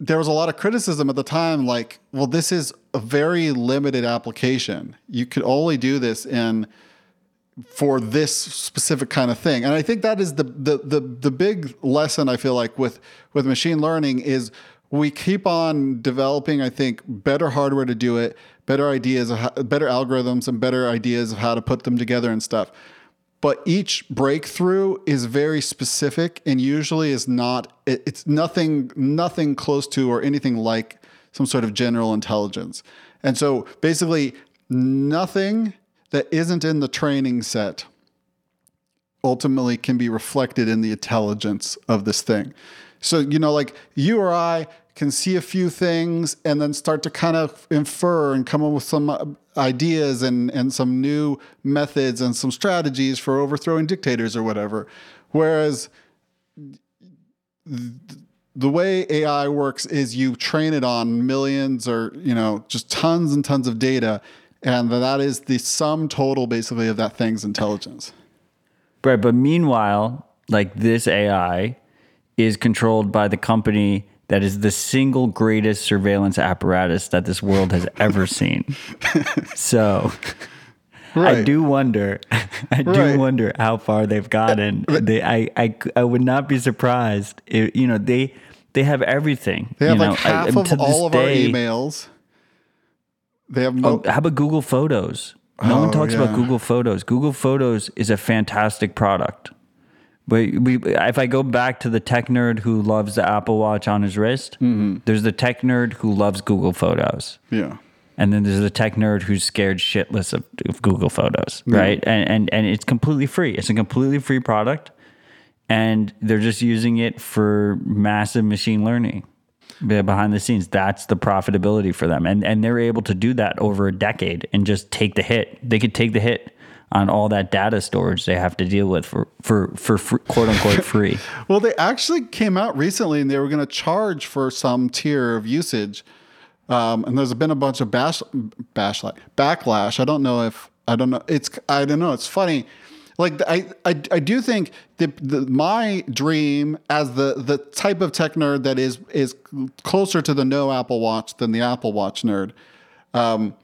S1: there was a lot of criticism at the time like well this is a very limited application you could only do this in for this specific kind of thing. And i think that is the the the, the big lesson i feel like with with machine learning is we keep on developing i think better hardware to do it better ideas better algorithms and better ideas of how to put them together and stuff. But each breakthrough is very specific and usually is not it, it's nothing nothing close to or anything like some sort of general intelligence. And so basically nothing that isn't in the training set ultimately can be reflected in the intelligence of this thing so you know like you or i can see a few things and then start to kind of infer and come up with some ideas and, and some new methods and some strategies for overthrowing dictators or whatever. Whereas the way AI works is you train it on millions or, you know, just tons and tons of data. And that is the sum total basically of that thing's intelligence.
S2: Right. But meanwhile, like this AI is controlled by the company that is the single greatest surveillance apparatus that this world has ever *laughs* seen. so right. I do wonder, *laughs* I do right. wonder how far they've gotten. They, I, I, I would not be surprised if, you know, they, they have everything.
S1: They have
S2: you
S1: like know, half I, of all of day, our emails. They have
S2: no. Oh, how about Google Photos? No oh, one talks yeah. about Google Photos. Google Photos is a fantastic product. But we, if I go back to the tech nerd who loves the Apple Watch on his wrist, mm-hmm. there's the tech nerd who loves Google Photos.
S1: Yeah.
S2: And then there's the tech nerd who's scared shitless of, of Google Photos, mm-hmm. right? And, and and it's completely free. It's a completely free product, and they're just using it for massive machine learning behind the scenes. That's the profitability for them, and and they're able to do that over a decade and just take the hit. They could take the hit on all that data storage they have to deal with for for for, for quote unquote *laughs* free.
S1: well, they actually came out recently and they were going to charge for some tier of usage. Um, and there's been a bunch of bash, bash backlash. I don't know if I don't know. It's I don't know. It's funny. Like I, I, I do think that the, my dream as the the type of tech nerd that is is closer to the no Apple Watch than the Apple Watch nerd. Um,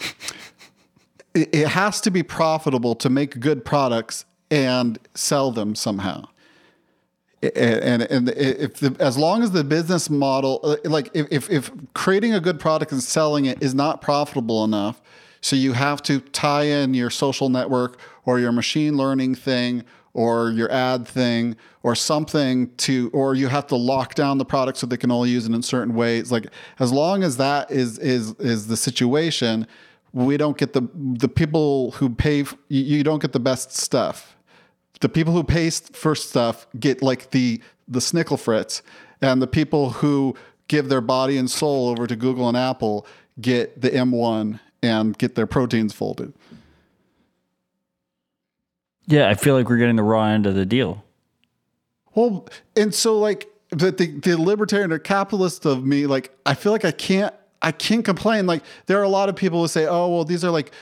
S1: *laughs* it has to be profitable to make good products and sell them somehow. And and if the, as long as the business model, uh, like if if creating a good product and selling it is not profitable enough, so you have to tie in your social network or your machine learning thing or your ad thing or something to or you have to lock down the product so they can only use it in certain ways. Like as long as that is is is the situation we don't get the the people who pay you don't get the best stuff. The people who pay for stuff get like the the snickle fritz and the people who give their body and soul over to google and apple get the m1 and get their proteins folded
S2: yeah i feel like we're getting the raw end of the deal
S1: well and so like but the, the libertarian or capitalist of me like i feel like i can't I can't complain. Like there are a lot of people who say, "Oh, well, these are like."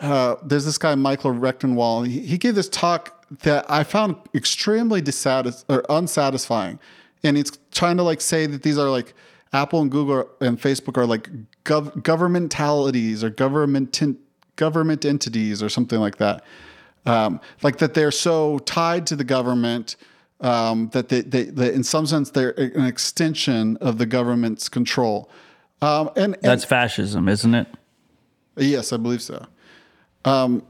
S1: Uh, there's this guy Michael Rectenwald. He, he gave this talk that I found extremely dissatis- or unsatisfying, and it's trying to like say that these are like Apple and Google and Facebook are like gov- governmentalities or government government entities or something like that. Um, like that they're so tied to the government um, that they, they, they, in some sense, they're an extension of the government's control.
S2: Um, and, and, that's fascism, isn't it?
S1: Yes, I believe so. Um,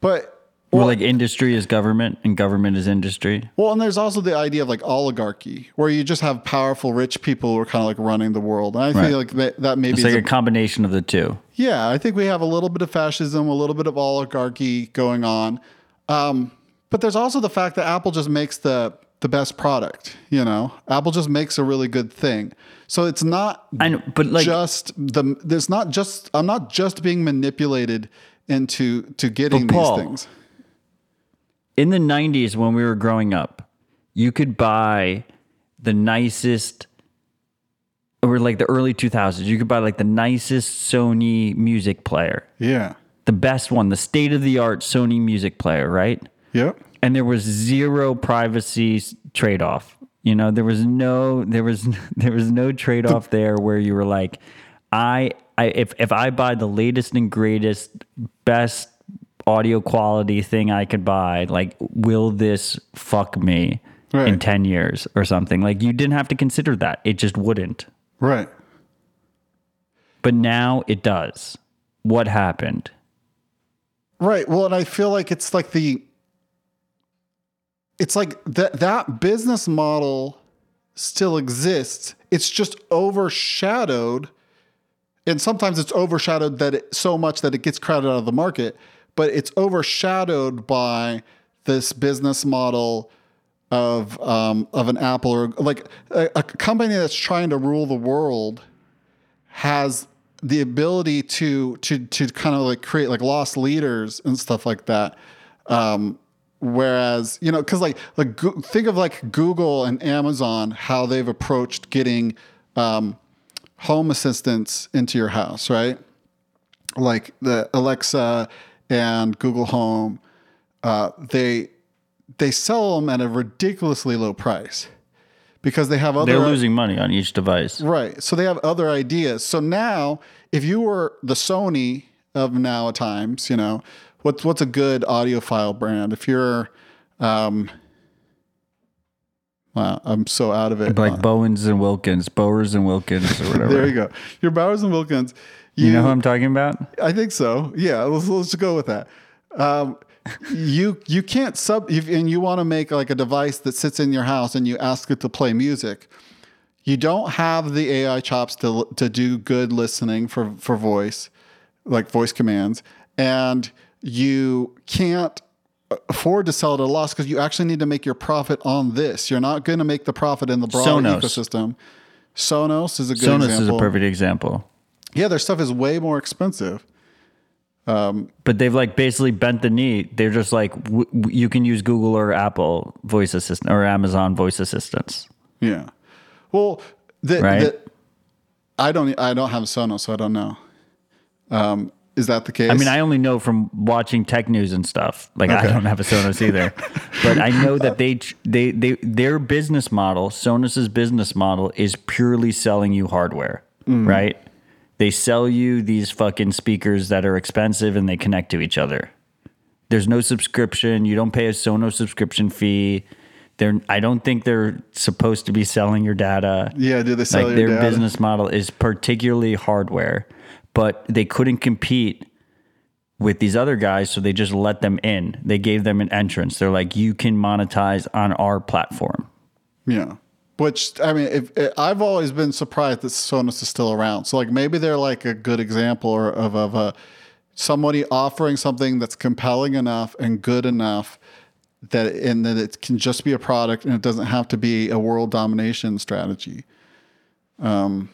S1: but
S2: Where like industry is government and government is industry.
S1: Well, and there's also the idea of like oligarchy, where you just have powerful, rich people who are kind of like running the world. And I
S2: Right.
S1: feel like that, that maybe
S2: It's like
S1: a-
S2: a combination of the two.
S1: Yeah, I think we have a little bit of fascism, a little bit of oligarchy going on. Um, but there's also the fact that Apple just makes the the best product, you know? Apple just makes a really good thing. So it's not
S2: I know, but like
S1: just the there's not just I'm not just being manipulated into to getting
S2: Paul,
S1: these things.
S2: in the 90s when we were growing up, you could buy the nicest or like the early 2000s, you could buy like the nicest Sony music player.
S1: Yeah.
S2: The best one, the state of the art Sony music player, right?
S1: Yep.
S2: and there was zero privacy trade off. You know, there was no there was *laughs* there was no trade off there where you were like, I I if if I buy the latest and greatest best audio quality thing I could buy, like will this fuck me in 10 years or something? Like you didn't have to consider that. It just wouldn't.
S1: Right.
S2: But now it does. What happened?
S1: Right. Well, and I feel like it's like the it's like that that business model still exists. It's just overshadowed and sometimes it's overshadowed that it so much that it gets crowded out of the market, but it's overshadowed by this business model of um, of an Apple or like a, a company that's trying to rule the world has the ability to to to kind of like create like lost leaders and stuff like that. Um, whereas you know, because like like think of like Google and Amazon, how they've approached getting um, home assistants into your house, right? Like the Alexa and Google Home, uh, they they sell them at a ridiculously low price because they have other
S2: They're losing money on each device.
S1: Right. So they have other ideas. So now, if you were the Sony of now times, you know, what's what's a good audiophile brand? If you're, um, wow, I'm so out of it.
S2: Like Bowens and Wilkins, Bowers and Wilkins or *laughs* whatever.
S1: there you go. Your Bowers and Wilkins.
S2: You know who I'm talking about?
S1: I think so. Yeah, let's, let's go with that. Um, you you can't sub if, and you want to make like a device that sits in your house and you ask it to play music. You don't have the AI chops to to do good listening for for voice, like voice commands, and you can't afford to sell it at a loss because you actually need to make your profit on this. You're not going to make the profit in the broad
S2: Sonos.
S1: ecosystem. Sonos is a good
S2: Sonos
S1: example.
S2: is a perfect example.
S1: Yeah, their stuff is way more expensive.
S2: But they've like basically bent the knee. They're just like, w- you can use Google or Apple voice assistant or Amazon voice assistants.
S1: Yeah. Well, the,
S2: Right.
S1: the, I don't. I don't have Sonos, so I don't know. Um, is that the case?
S2: I mean, I only know from watching tech news and stuff. Like I don't have a Sonos either, *laughs* but I know that they they they their business model, Sonos's business model, is purely selling you hardware,
S1: Mm.
S2: right? They sell you these fucking speakers that are expensive and they connect to each other. There's no subscription. You don't pay a Sonos subscription fee. They're I don't think they're supposed to be selling your data.
S1: yeah. Do they sell
S2: like
S1: your
S2: their
S1: data?
S2: business model is particularly hardware, but they couldn't compete with these other guys, so they just let them in. They gave them an entrance. They're like, you can monetize on our platform.
S1: Yeah. Which I mean, if, if- I've always been surprised that Sonos is still around. So like maybe they're like a good example or of of a somebody offering something that's compelling enough and good enough that and that it can just be a product and it doesn't have to be a world domination strategy.
S2: Um,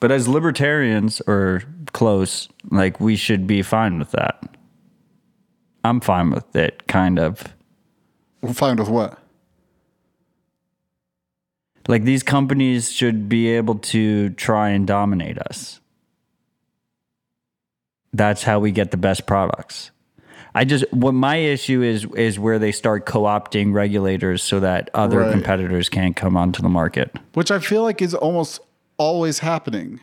S2: but as libertarians or close, like we should be fine with that. I'm fine with it, kind of.
S1: We're fine with what?
S2: Like these companies should be able to try and dominate us. That's how we get the best products. I just what my issue is is where they start co-opting regulators so that other
S1: Right.
S2: competitors can't come onto the market.
S1: which I feel like is almost always happening.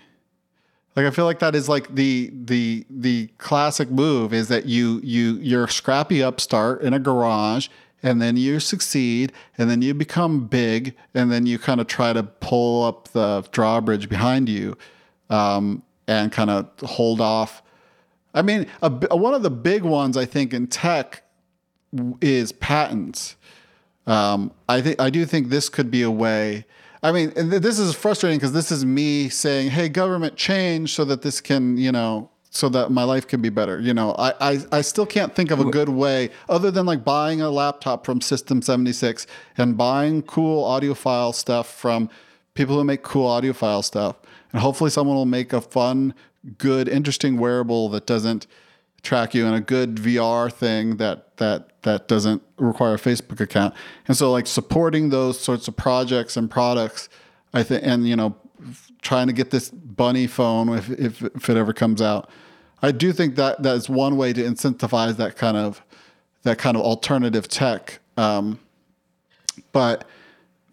S1: Like I feel like that is like the the the classic move is that you you you're a scrappy upstart in a garage and then you succeed and then you become big and then you kind of try to pull up the drawbridge behind you um, and kind of hold off I mean, a, b- one of the big ones I think in tech is patents. Um, I think I do think this could be a way. I mean, th- this is frustrating because this is me saying, "Hey, government, change so that this can, you know, so that my life can be better." You know, I I, I still can't think of a good way other than like buying a laptop from System seventy six and buying cool audiophile stuff from people who make cool audiophile stuff, and hopefully someone will make a fun, good, interesting wearable that doesn't track you and a good VR thing that that that doesn't require a Facebook account. And so like supporting those sorts of projects and products, I think, and you know, trying to get this Bunnie phone if if, if it ever comes out. I do think that that is one way to incentivize that kind of that kind of alternative tech. Um, but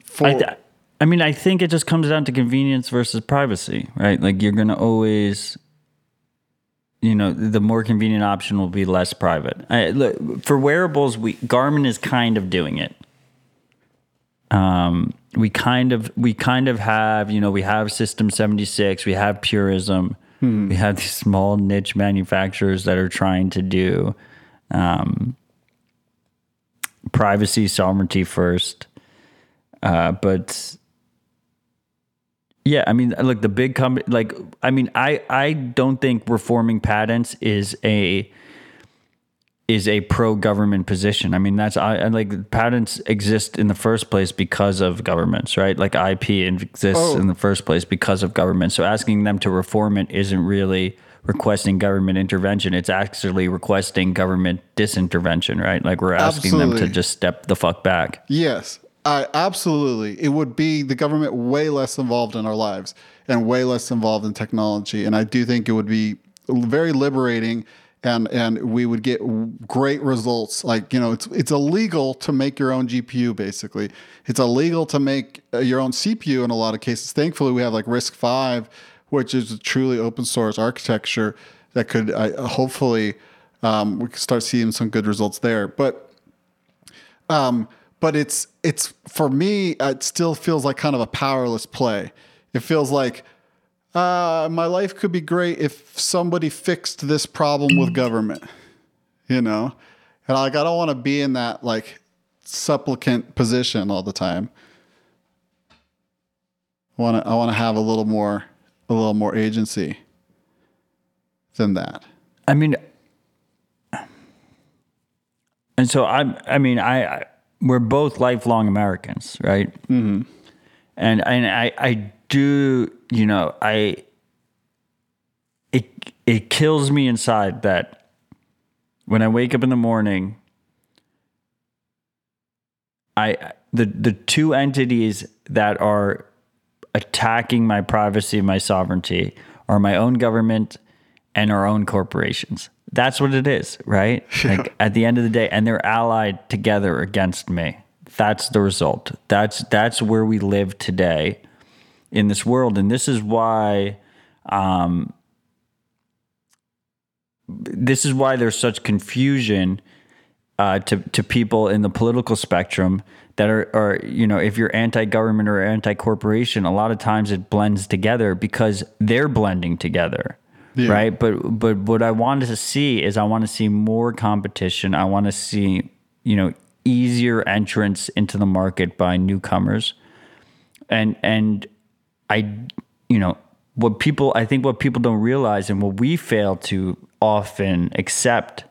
S1: for
S2: I, I mean, I think it just comes down to convenience versus privacy, right? Like you're going to always, you know, the more convenient option will be less private. I, look, for wearables, we Garmin is kind of doing it. Um, we kind of we kind of have, you know, we have System 76, we have Purism, we have these small niche manufacturers that are trying to do um, privacy sovereignty first. Uh, but yeah, I mean, look, the big company, like, I mean, I I don't think reforming patents is a is a pro government position. I mean, that's I, like patents exist in the first place because of governments, right? Like IP exists
S1: Oh.
S2: in the first place because of government. So asking them to reform it isn't really requesting government intervention. It's actually requesting government disintervention, right? Like we're asking them to just step the fuck back.
S1: Yes, I absolutely. It would be the government way less involved in our lives and way less involved in technology. And I do think it would be very liberating and and we would get great results. Like, you know, it's it's illegal to make your own GPU basically. It's illegal to make uh, your own CPU in a lot of cases. Thankfully, we have like RISC-V, which is a truly open source architecture that could uh, hopefully um, we could start seeing some good results there. But um, but it's it's for me it still feels like kind of a powerless play it feels like uh, my life could be great if somebody fixed this problem with government you know and like i don't want to be in that like supplicant position all the time i want to i want to have a little more a little more agency than that
S2: I mean, and so I'm. I mean, I, I we're both lifelong Americans, right? Mm-hmm. And and I I do you know I it it kills me inside that when I wake up in the morning, I the the two entities that are attacking my privacy, my sovereignty, are my own government and our own corporations. That's what it is, right? *laughs* Like at the end of the day, and they're allied together against me. That's the result. That's that's where we live today in this world, and this is why. Um, this is why there's such confusion uh, to to people in the political spectrum that are, are you know if you're anti-government or anti-corporation, a lot of times it blends together because they're blending together,
S1: Yeah.
S2: right? But but what I wanted to see is I want to see more competition. I want to see you know easier entrance into the market by newcomers, and and I you know what people I think what people don't realize and what we fail to often accept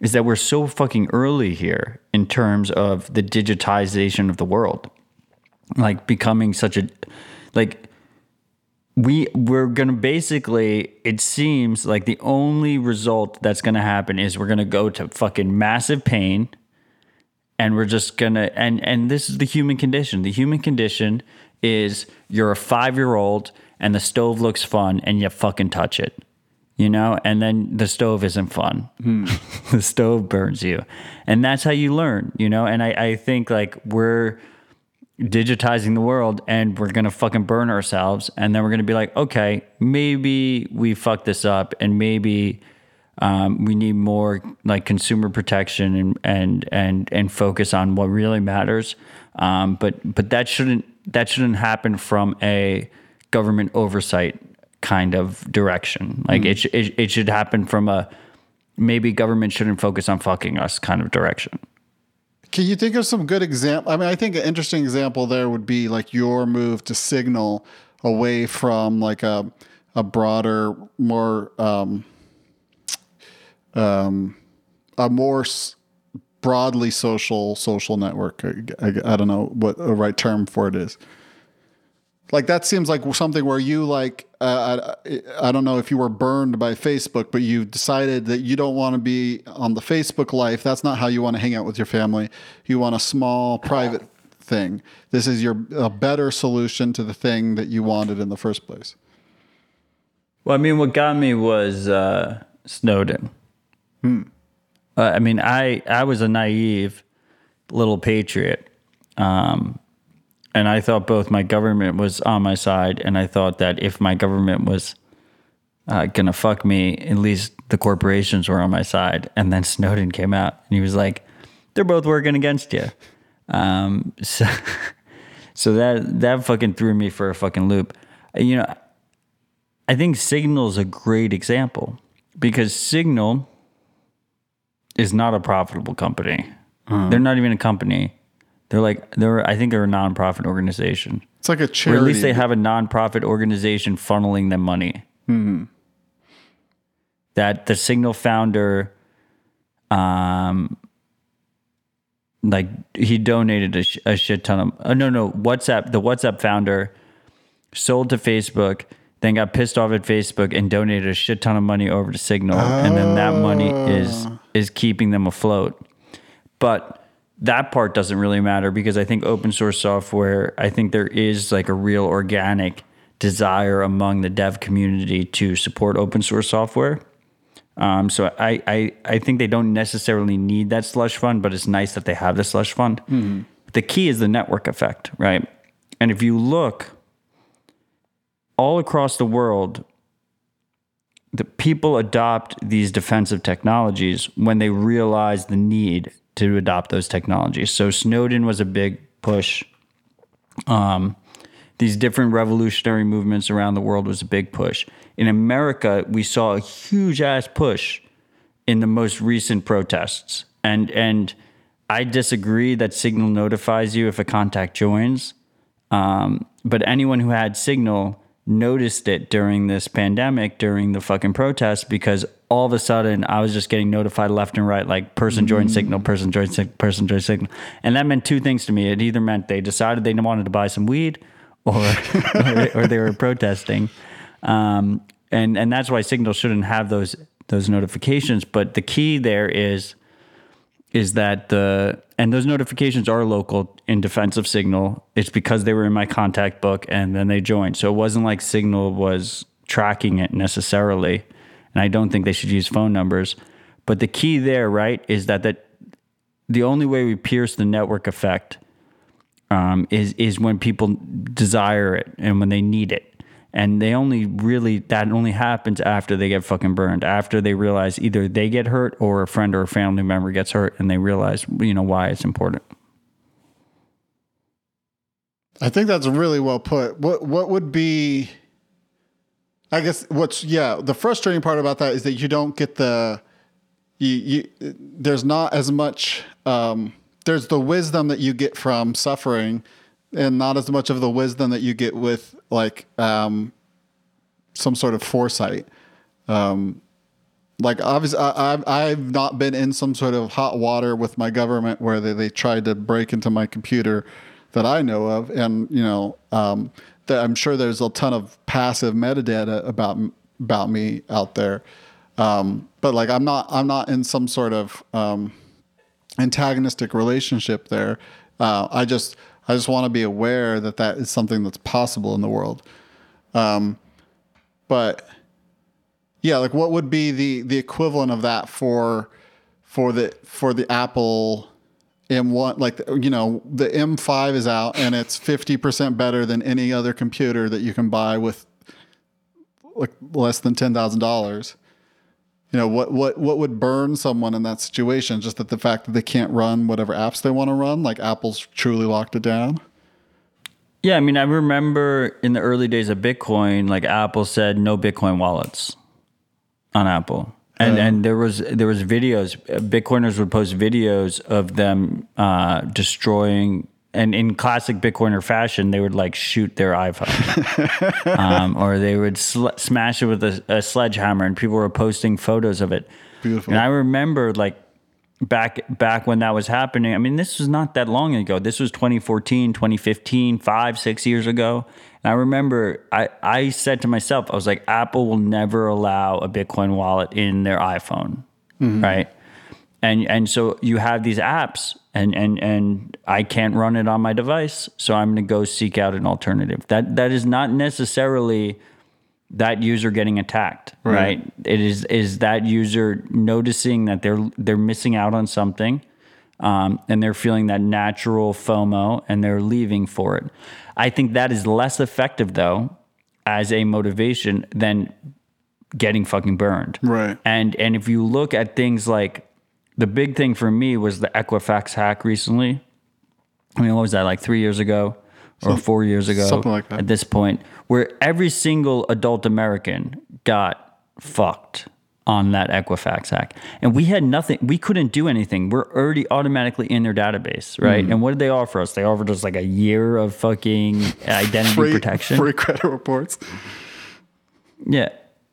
S2: is that we're so fucking early here in terms of the digitization of the world. Like becoming such a like we we're going to basically it seems like the only result that's going to happen is we're going to go to fucking massive pain and we're just going to and and this is the human condition. The human condition is you're a 5-year-old and the stove looks fun and you fucking touch it. You know, and then the stove isn't fun. *laughs* the stove burns you. And that's how you learn, you know? And I, I think like we're digitizing the world and we're gonna fucking burn ourselves and then we're gonna be like okay maybe we fucked this up and maybe um, we need more like consumer protection and and and and focus on what really matters um, but but that shouldn't that shouldn't happen from a government oversight kind of direction like it, sh- it, it should happen from a maybe government shouldn't focus on fucking us kind of direction.
S1: Can you think of some good example? I mean, I think an interesting example there would be like your move to signal away from like a a broader, more um, um, a more s- broadly social social network. I, I, I don't know what the right term for it is. Like that seems like something where you like uh, I, I don't know if you were burned by Facebook, but you decided that you don't want to be on the Facebook life. That's not how you want to hang out with your family. You want a small private thing. This is your a better solution to the thing that you wanted in the first place.
S2: Well, I mean, what got me was uh, Snowden. Uh, I mean, I I was a naive little patriot, um, and I thought both my government was on my side, and I thought that if my government was uh, gonna fuck me, at least the corporations were on my side. And then Snowden came out, and he was like, "They're both working against you." Um, *laughs* so, so that that fucking threw me for a fucking loop. You know, I think Signal is a great example because Signal is not a profitable company. They're not even a company. They're like they're I think they're a nonprofit organization.
S1: It's like a charity.
S2: Or at least they have a nonprofit organization funneling them money. That the Signal founder, um, like he donated a, sh- a shit ton of. Uh, no, no, WhatsApp. The WhatsApp founder sold to Facebook, then got pissed off at Facebook and donated a shit ton of money over to Signal, and then that money is is keeping them afloat. But that part doesn't really matter because I think open source software, I think there is like a real organic desire among the dev community to support open source software. Um, so I, I, I think they don't necessarily need that slush fund, but it's nice that they have the slush fund. The key is the network effect, right? And if you look all across the world, the people adopt these defensive technologies when they realize the need to adopt those technologies. So Snowden was a big push. Um, these different revolutionary movements around the world was a big push. In America, we saw a huge ass push in the most recent protests. And and I disagree that Signal notifies you if a contact joins. Um, but anyone who had Signal noticed it during this pandemic, during the fucking protests, because all of a sudden I was just getting notified left and right, like person joined Signal, person joined Signal, person joined Signal, and that meant two things to me. It either meant they decided they wanted to buy some weed, or *laughs* or, or they were protesting, um, and and that's why Signal shouldn't have those those notifications. But the key there is is that the and those notifications are local in defense of Signal. It's because they were in my contact book and then they joined. So it wasn't like Signal was tracking it necessarily. And I don't think they should use phone numbers. But the key there, right, is that that the only way we pierce the network effect um, is is when people desire it and when they need it. And they only really that only happens after they get fucking burned. After they realize either they get hurt or a friend or a family member gets hurt, and they realize you know why it's important.
S1: I think that's really well put. What what would be I guess what's yeah, the frustrating part about that is that you don't get the you, you there's not as much um there's the wisdom that you get from suffering and not as much of the wisdom that you get with like um some sort of foresight. Um like obviously I, I've, not been in some sort of hot water with my government where they, they tried to break into my computer that I know of. And, you know, um, that I'm sure there's a ton of passive metadata about, about me out there. Um, but like, I'm not, I'm not in some sort of, um, antagonistic relationship there. Uh, I just, I just want to be aware that that is something that's possible in the world. Um, but yeah, like what would be the the equivalent of that for for the for the Apple M1 like you know the M5 is out and it's 50% better than any other computer that you can buy with like less than $10,000. You know, what what what would burn someone in that situation just that the fact that they can't run whatever apps they want to run like Apple's truly locked it down?
S2: Yeah, I mean, I remember in the early days of Bitcoin, like Apple said no Bitcoin wallets on Apple. And and there was there was videos. Bitcoiners would post videos of them uh, destroying. And in classic Bitcoiner fashion, they would like shoot their iPhone, *laughs* um, or they would sl- smash it with a, a sledgehammer, and people were posting photos of it.
S1: Beautiful.
S2: And I remember like back back when that was happening. I mean, this was not that long ago. This was 2014, 2015, five, six years ago. And I remember I, I said to myself, I was like, Apple will never allow a Bitcoin wallet in their iPhone. Right. And and so you have these apps and, and and I can't run it on my device. So I'm gonna go seek out an alternative. That that is not necessarily that user getting attacked, right.
S1: Right.
S2: It is is that user noticing that they're they're missing out on something, um, and they're feeling that natural FOMO, and they're leaving for it. I think that is less effective though, as a motivation than getting fucking burned.
S1: Right.
S2: And and if you look at things like the big thing for me was the Equifax hack recently. I mean, what was that like three years ago or four years ago?
S1: something like that.
S2: At this point, where every single adult American got fucked on that Equifax hack, and we had nothing. We couldn't do anything. We're already automatically in their database, right?
S1: Mm.
S2: And what did they offer us? They offered us like a year of fucking *laughs* identity
S1: free
S2: protection.
S1: free credit reports.
S2: Yeah.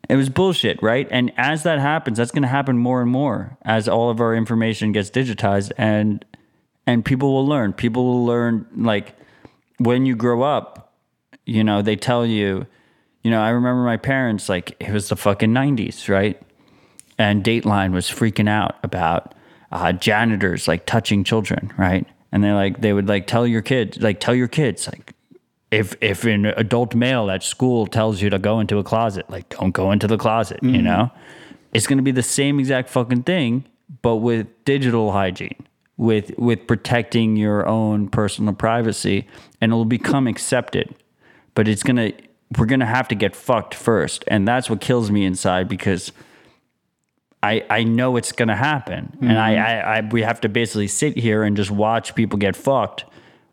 S2: It was bullshit, right? And as that happens, that's going to happen more and more as all of our information gets digitized and and people will learn. People will learn like when you grow up, you know, they tell you, you know, I remember my parents like it was the fucking 90s, right? And Dateline was freaking out about uh, janitors like touching children, right? And they're like they would like tell your kids, like tell your kids like if if an adult male at school tells you to go into a closet, like don't go into the closet, you mm-hmm. know? It's going to be the same exact fucking thing but with digital hygiene, with with protecting your own personal privacy and it'll become accepted. But it's going to we're going to have to get fucked first, and that's what kills me inside because I, I know it's gonna happen, and I, mm-hmm. I, I we have to basically sit here and just watch people get fucked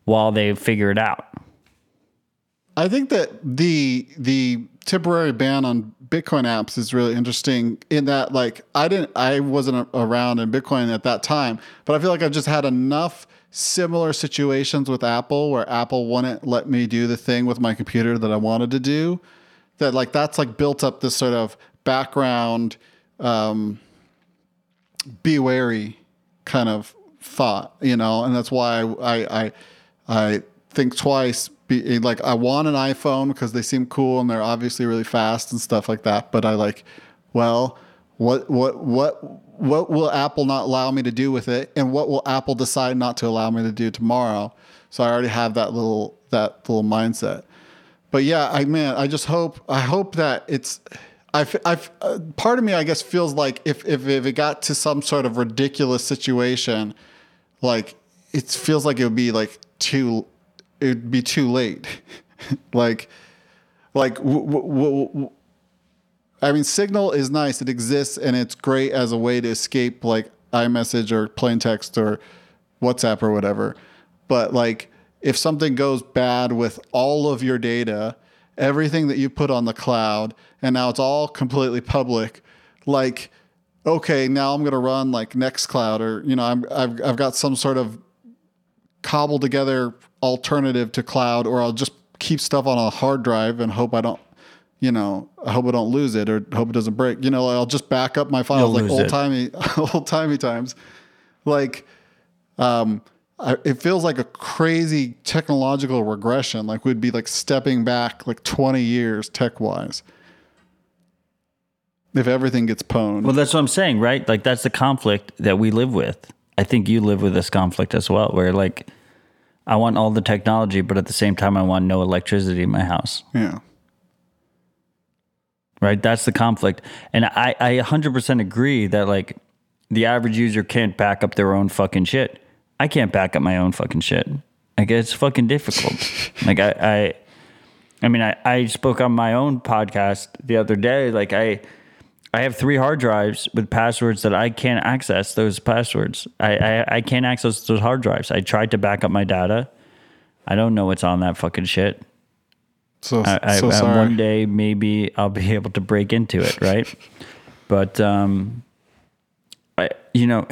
S2: while they figure it out.
S1: I think that the the temporary ban on Bitcoin apps is really interesting in that like I didn't I wasn't around in Bitcoin at that time, but I feel like I've just had enough similar situations with Apple where Apple wouldn't let me do the thing with my computer that I wanted to do. That like that's like built up this sort of background um, be wary kind of thought, you know, and that's why I I I think twice. Be, like I want an iPhone because they seem cool and they're obviously really fast and stuff like that. But I like, well, what what what what will Apple not allow me to do with it, and what will Apple decide not to allow me to do tomorrow? So I already have that little that little mindset. But yeah, I man, I just hope I hope that it's. I, I, uh, part of me, I guess, feels like if, if if it got to some sort of ridiculous situation, like it feels like it would be like too, it would be too late. *laughs* like, like I mean, Signal is nice; it exists, and it's great as a way to escape like iMessage or plain text or WhatsApp or whatever. But like, if something goes bad with all of your data, everything that you put on the cloud, and now it's all completely public, like, okay, now I'm gonna run like Nextcloud, or you know, I'm, I've I've got some sort of cobbled together alternative to cloud, or I'll just keep stuff on a hard drive and hope I don't. You know, I hope I don't lose it or hope it doesn't break. You know, I'll just back up my files
S2: You'll
S1: like old timey, *laughs* old timey times. Like, um, I, it feels like a crazy technological regression. Like we'd be like stepping back like 20 years tech wise. If everything gets pwned.
S2: Well, that's what I'm saying, right? Like that's the conflict that we live with. I think you live with this conflict as well, where like I want all the technology, but at the same time I want no electricity in my house.
S1: yeah.
S2: right? That's the conflict. And I, I 100% agree that like the average user can't back up their own fucking shit. I can't back up my own fucking shit. Like it's fucking difficult. *laughs* like I, I, I mean, I, I spoke on my own podcast the other day. Like I, I have three hard drives with passwords that I can't access those passwords. I, I, I can't access those hard drives. I tried to back up my data. I don't know what's on that fucking shit.
S1: So,
S2: I,
S1: so
S2: I-
S1: sorry.
S2: one day maybe I'll be *laughs* able to break into it, right? But um, I, you know,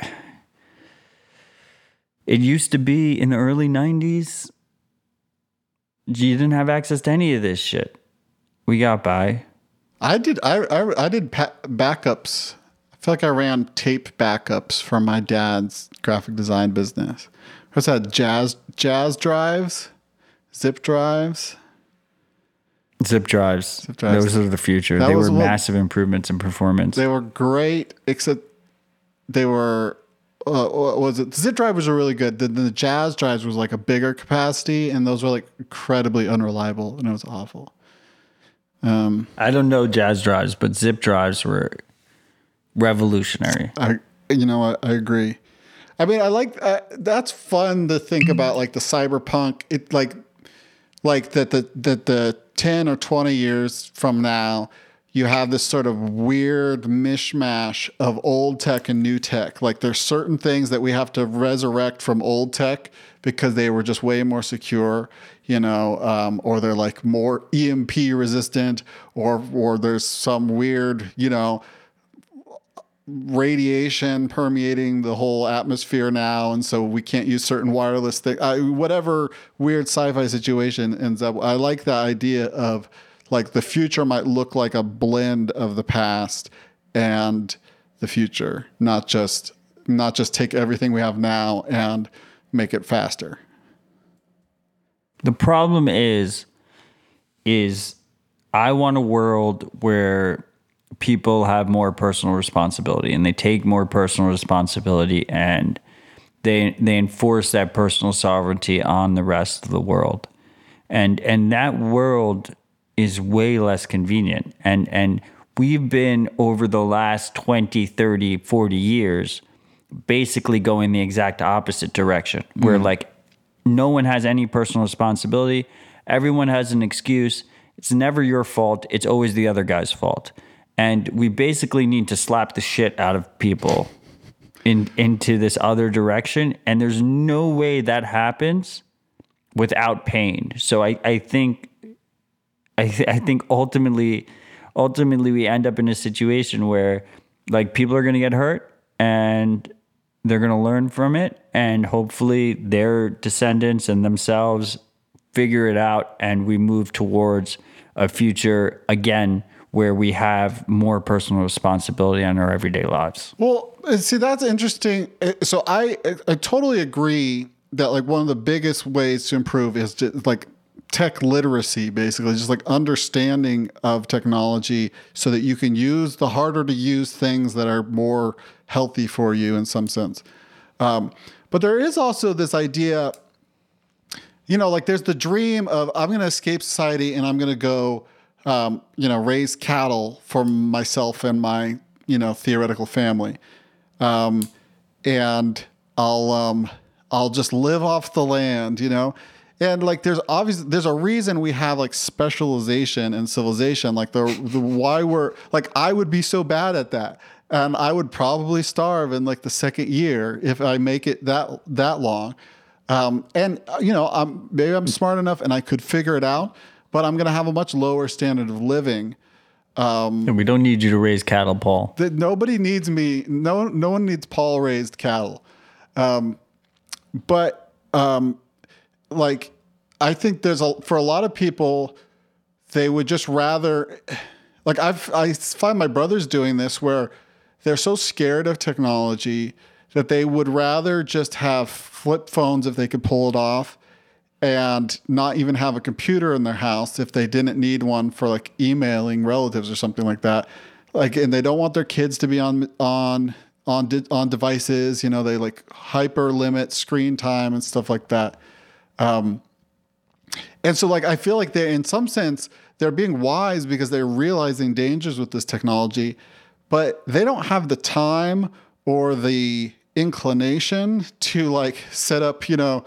S2: it used to be in the early '90s. You didn't have access to any of this shit. We got by.
S1: I did. I I, I did pa- backups. I feel like I ran tape backups from my dad's graphic design business. What's that? Jazz jazz drives, zip drives.
S2: Zip drives.
S1: Zip drives.
S2: Those are the future.
S1: That
S2: they were massive improvements in performance.
S1: They were great, except they were. Uh, what was it? The zip drives were really good. Then the jazz drives was like a bigger capacity, and those were like incredibly unreliable, and it was awful. Um,
S2: I don't know jazz drives, but zip drives were revolutionary.
S1: I, you know, I, I agree. I mean, I like uh, that's fun to think about, like the cyberpunk. It like, like that the that the ten or twenty years from now, you have this sort of weird mishmash of old tech and new tech. Like there's certain things that we have to resurrect from old tech because they were just way more secure, you know, um, or they're like more EMP resistant, or or there's some weird, you know, radiation permeating the whole atmosphere now, and so we can't use certain wireless thing. I, whatever weird sci-fi situation ends up. I like the idea of like the future might look like a blend of the past and the future, not just not just take everything we have now and make it faster.
S2: The problem is, is I want a world where people have more personal responsibility and they take more personal responsibility and they they enforce that personal sovereignty on the rest of the world. And and that world is way less convenient. And and we've been over the last 20, 30, 40 years basically going the exact opposite direction where mm-hmm. like no one has any personal responsibility. Everyone has an excuse. It's never your fault. It's always the other guy's fault. And we basically need to slap the shit out of people in into this other direction. And there's no way that happens without pain. So i i think i th- i think ultimately ultimately we end up in a situation where like people are going to get hurt and they're going to learn from it and hopefully their descendants and themselves figure it out and we move towards a future again where we have more personal responsibility on our everyday lives.
S1: Well, uh, see, that's interesting. Uh, So I, I totally agree that like one of the biggest ways to improve is just like tech literacy, basically, just like understanding of technology so that you can use the harder to use things that are more healthy for you in some sense. Um, but there is also this idea, you know, like there's the dream of I'm going to escape society and I'm going to go, um, you know, raise cattle for myself and my, you know, theoretical family. Um, and I'll, um, I'll just live off the land, you know? And like, there's obviously, there's a reason we have like specialization and civilization. Like the, the why we're like, I would be so bad at that. And I would probably starve in like the second year if I make it that, that long. Um, and uh, you know, I'm, maybe I'm smart enough and I could figure it out, but I'm going to have a much lower standard of living um,
S2: And we don't need you to raise cattle, Paul.
S1: that nobody needs me. No, no one needs Paul raised cattle. Um, but um, like, I think there's a for a lot of people, they would just rather, like I've I find my brothers doing this where they're so scared of technology that they would rather just have flip phones if they could pull it off and not even have a computer in their house if they didn't need one for like emailing relatives or something like that. Like, and they don't want their kids to be on on on on devices. You know, they like hyper limit screen time and stuff like that. Um, and so, like, I feel like they're in some sense they're being wise because they're realizing dangers with this technology, but they don't have the time or the inclination to like set up, you know,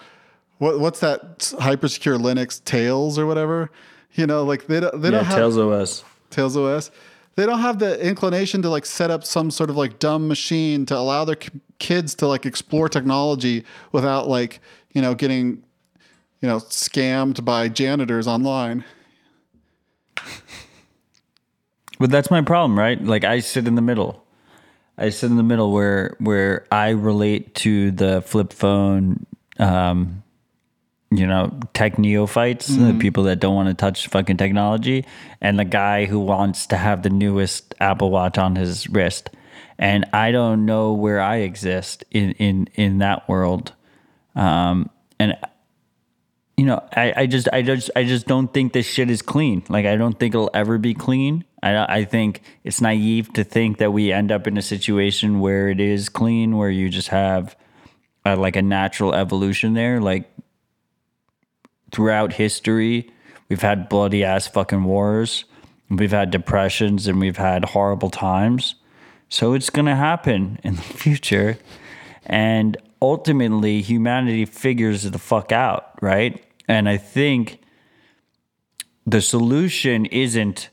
S1: what what's that hyper secure Linux Tails or whatever, you know, like they don't they
S2: Yeah,
S1: don't have
S2: Tails OS.
S1: Tails OS. They don't have the inclination to like set up some sort of like dumb machine to allow their kids to like explore technology without like, you know, getting, you know, scammed by janitors online.
S2: But that's my problem, right? Like I sit in the middle. I sit in the middle where where I relate to the flip phone, um, you know, tech neophytes, the people that don't want to touch fucking technology, and the guy who wants to have the newest Apple Watch on his wrist. And I don't know where I exist in in in that world. Um, and you know, I, I just, I just, I just don't think this shit is clean. Like, I don't think it'll ever be clean. I, I think it's naive to think that we end up in a situation where it is clean, where you just have uh like a natural evolution there. Like throughout history, we've had bloody ass fucking wars, we've had depressions, and we've had horrible times. So it's gonna happen *laughs* in the future, and ultimately, humanity figures the fuck out, right? And I think the solution isn't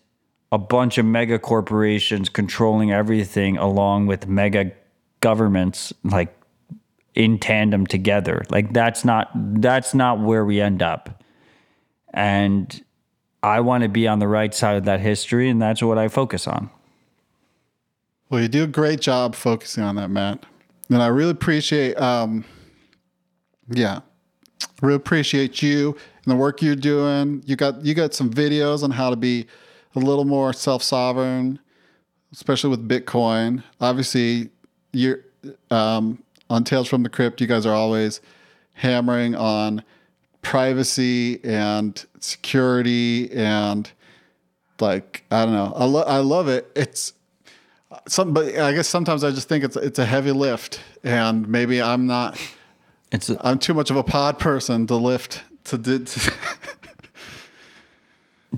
S2: a bunch of mega corporations controlling everything along with mega governments like in tandem together. Like that's not that's not where we end up. And i want to be on the right side of that history and that's what i focus on.
S1: Well, you do a great job focusing on that, Matt. And I really appreciate, um, yeah, really appreciate you and the work you're doing. You got you got some videos on how to be a little more self sovereign, especially with Bitcoin. Obviously, you're um, on Tales from the Crypt. You guys are always hammering on privacy and security and like I don't know. I lo- I love it. It's some, but I guess sometimes I just think it's it's a heavy lift, and maybe I'm not.
S2: It's
S1: I'm too much of a pod person to lift to. do- *laughs* to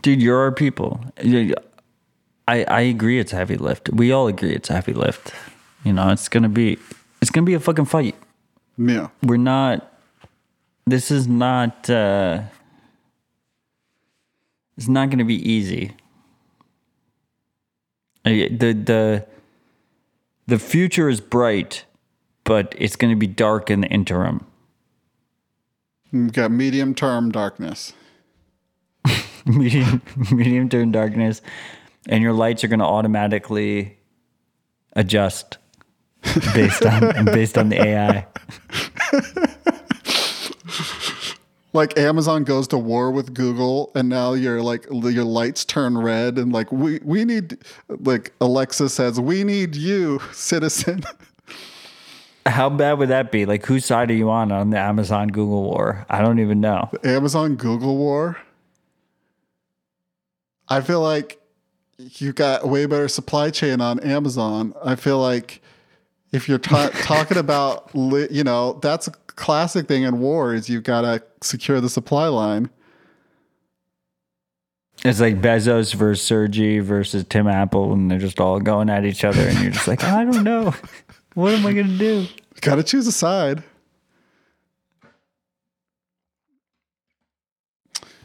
S2: dude you're our people. I i agree it's a heavy lift. We all agree it's a heavy lift. You know it's gonna be it's gonna be a fucking fight.
S1: Yeah,
S2: we're not this is not uh it's not going to be easy. Uh, the the the future is bright but it's going to be dark in the interim
S1: We've got medium term darkness. *laughs*
S2: medium medium term darkness and your lights are going to automatically adjust based on *laughs* based on the AI *laughs*
S1: Like Amazon goes to war with Google, and now your like your lights turn red, and like we we need like Alexa says we need you, citizen.
S2: How bad would that be like whose side are you on on the Amazon Google war I don't even know The
S1: Amazon Google war. I feel like you got a way better supply chain on Amazon. I feel like if you're ta- *laughs* talking about, li- you know, that's a classic thing in war is you've got to secure the supply line.
S2: It's like Bezos versus Sergey versus Tim Apple, and they're just all going at each other, and you're just like, I don't know. *laughs* What am I gonna do?
S1: Got to choose a side.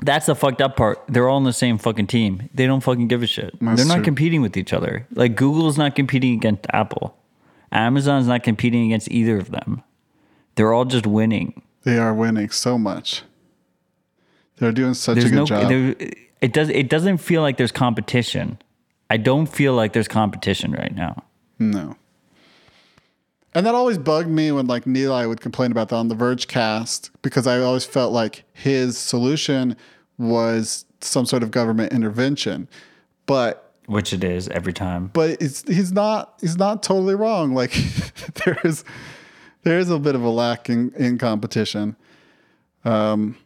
S2: That's the fucked up part. They're all on the same fucking team. They don't fucking give a shit.
S1: That's
S2: they're not
S1: true.
S2: competing with each other. Like Google's not competing against Apple. Amazon's not competing against either of them. They're all just winning.
S1: They are winning so much. They're doing such
S2: There's
S1: a good
S2: no
S1: job.
S2: there, it does it doesn't feel like there's competition. I don't feel like there's competition right now.
S1: No. And that always bugged me when like Neil would complain about that on the Verge cast because I always felt like his solution was some sort of government intervention. But
S2: Which it is every time.
S1: but it's he's not he's not totally wrong. *laughs* Like there is there is a bit of a lack in, in competition. Um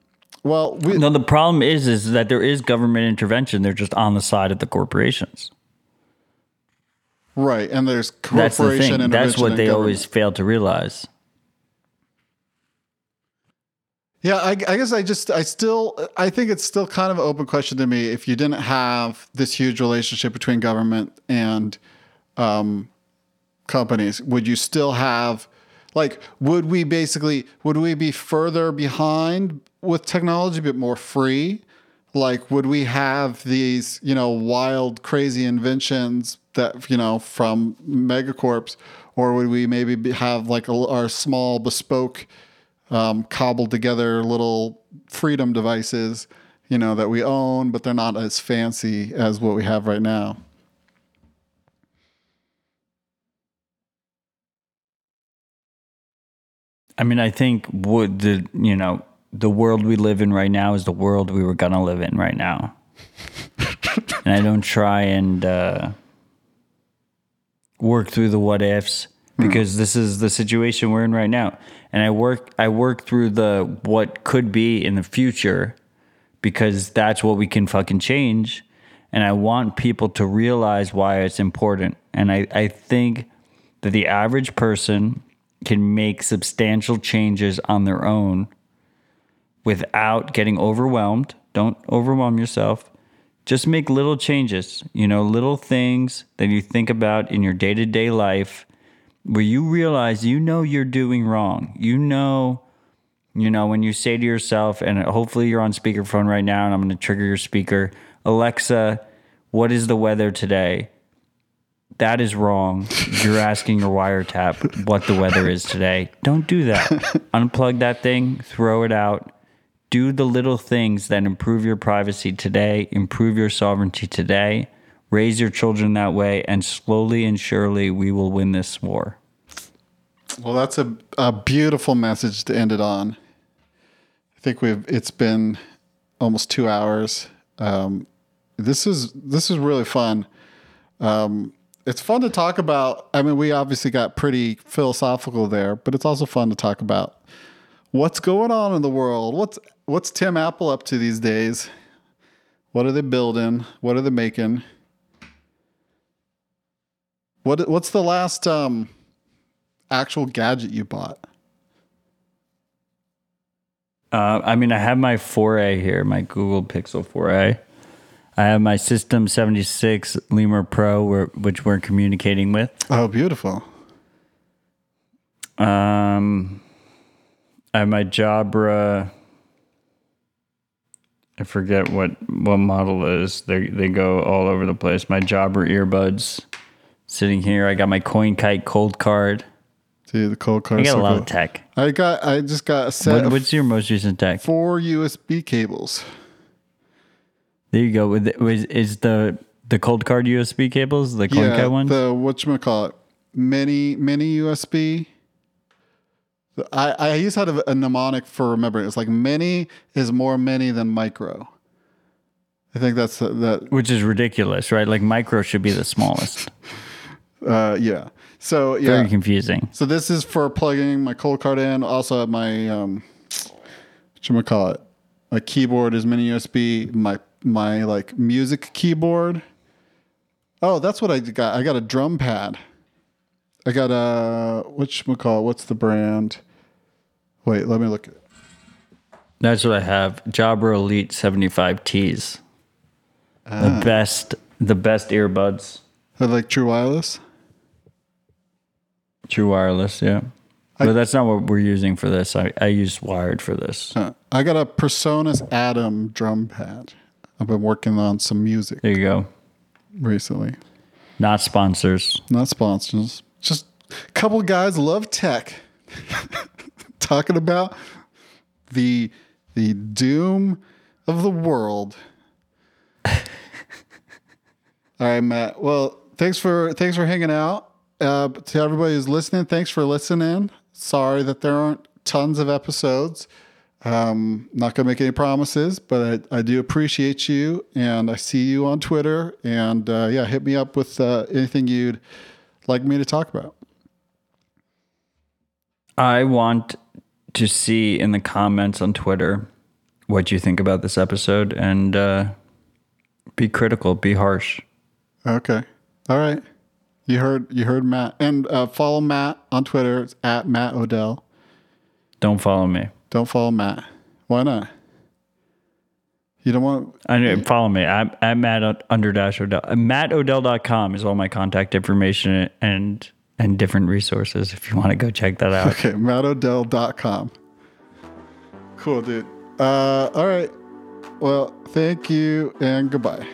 S1: well we
S2: No, the problem is is that there is government intervention. They're just on the side of the corporations.
S1: Right and there's
S2: That's the
S1: corporation
S2: thing. That's what they always fail to realize.
S1: Yeah, I, I guess I just, I still, I think it's still kind of an open question to me. If you didn't have this huge relationship between government and um, companies, would you still have, like, would we basically, would we be further behind with technology, but more free? Like, would we have these, you know, wild, crazy inventions that you know from megacorps or would we maybe have like a, our small bespoke um, cobbled together little freedom devices you know that we own but they're not as fancy as what we have right now?
S2: I mean i think would the you know the world we live in right now is the world we were gonna live in right now. *laughs* And i don't try and uh work through the what ifs hmm. because this is the situation we're in right now, and I work I work through the what could be in the future because that's what we can fucking change, and I want people to realize why it's important, and I I think that the average person can make substantial changes on their own without getting overwhelmed. Don't overwhelm yourself. Just make little changes, you know, little things that you think about in your day to day life where you realize you know you're doing wrong. You know, you know, when you say to yourself, and hopefully you're on speakerphone right now, and I'm going to trigger your speaker Alexa, what is the weather today? That is wrong. You're asking your wiretap what the weather is today. Don't do that. *laughs* Unplug that thing, throw it out. Do the little things that improve your privacy today, improve your sovereignty today. Raise your children that way, and slowly and surely we will win this war.
S1: Well, that's a, a beautiful message to end it on. I think we've it's been almost two hours. Um, this is this is really fun. Um, it's fun to talk about. I mean, we obviously got pretty philosophical there, but it's also fun to talk about what's going on in the world. What's what's Tim Apple up to these days? What are they building? What are they making? What what's the last um, actual gadget you bought?
S2: Uh, I mean, I have my 4A here, my Google Pixel 4A. I have my System 76 Lemur Pro, which we're communicating with.
S1: Oh, beautiful.
S2: Um, I have my Jabra. I forget what what model is. They they go all over the place. My Jabra earbuds sitting here. I got my CoinKite Coldcard.
S1: Dude, the Coldcard.
S2: I got a lot of tech.
S1: I got. I just got a set
S2: What,
S1: of
S2: what's your most recent tech?
S1: four USB cables.
S2: There you go. With is the the Coldcard USB cables the CoinKite
S1: yeah,
S2: ones?
S1: the what you call it, mini mini USB. I I used to have a mnemonic for remembering. It's like many is more many than micro. I think that's the- that.
S2: Which is ridiculous, right? Like micro should be the smallest. *laughs*
S1: Uh, yeah. So yeah.
S2: Very confusing.
S1: So this is for plugging my Coldcard in. Also, my um, what call it? My keyboard is mini USB. My my like music keyboard. Oh, that's what I got. I got a drum pad. I got a what call it? What's the brand? Wait, let me look.
S2: That's what I have. Jabra Elite 75Ts. the ah. best the best earbuds.
S1: I like True Wireless.
S2: True wireless, yeah. but that's not what we're using for this. I, I use wired for this.
S1: I got a PreSonus Atom drum pad. I've been working on some music
S2: There you go.
S1: recently.
S2: Not sponsors.
S1: Not sponsors. Just a couple guys love tech. *laughs* Talking about the the doom of the world. *laughs* All right, Matt. Well, thanks for thanks for hanging out. Uh, to everybody who's listening, thanks for listening. Sorry that there aren't tons of episodes. Um, not gonna make any promises, but I, I do appreciate you, and I see you on Twitter. And uh, yeah, hit me up with uh, anything you'd like me to talk about.
S2: I want to see in the comments on Twitter what you think about this episode and uh, be critical, be harsh.
S1: Okay. All right. You heard you heard Matt. And uh, follow Matt on Twitter. It's at Matt Odell.
S2: Don't follow me.
S1: Don't follow Matt. Why not? You don't want
S2: I know, follow me. I'm at Matt under dash Odell. MattOdell.com is all my contact information and and different resources if you want to go check that out.
S1: Okay, mattodell.com. Cool, dude. Uh, all right. Well, thank you and goodbye.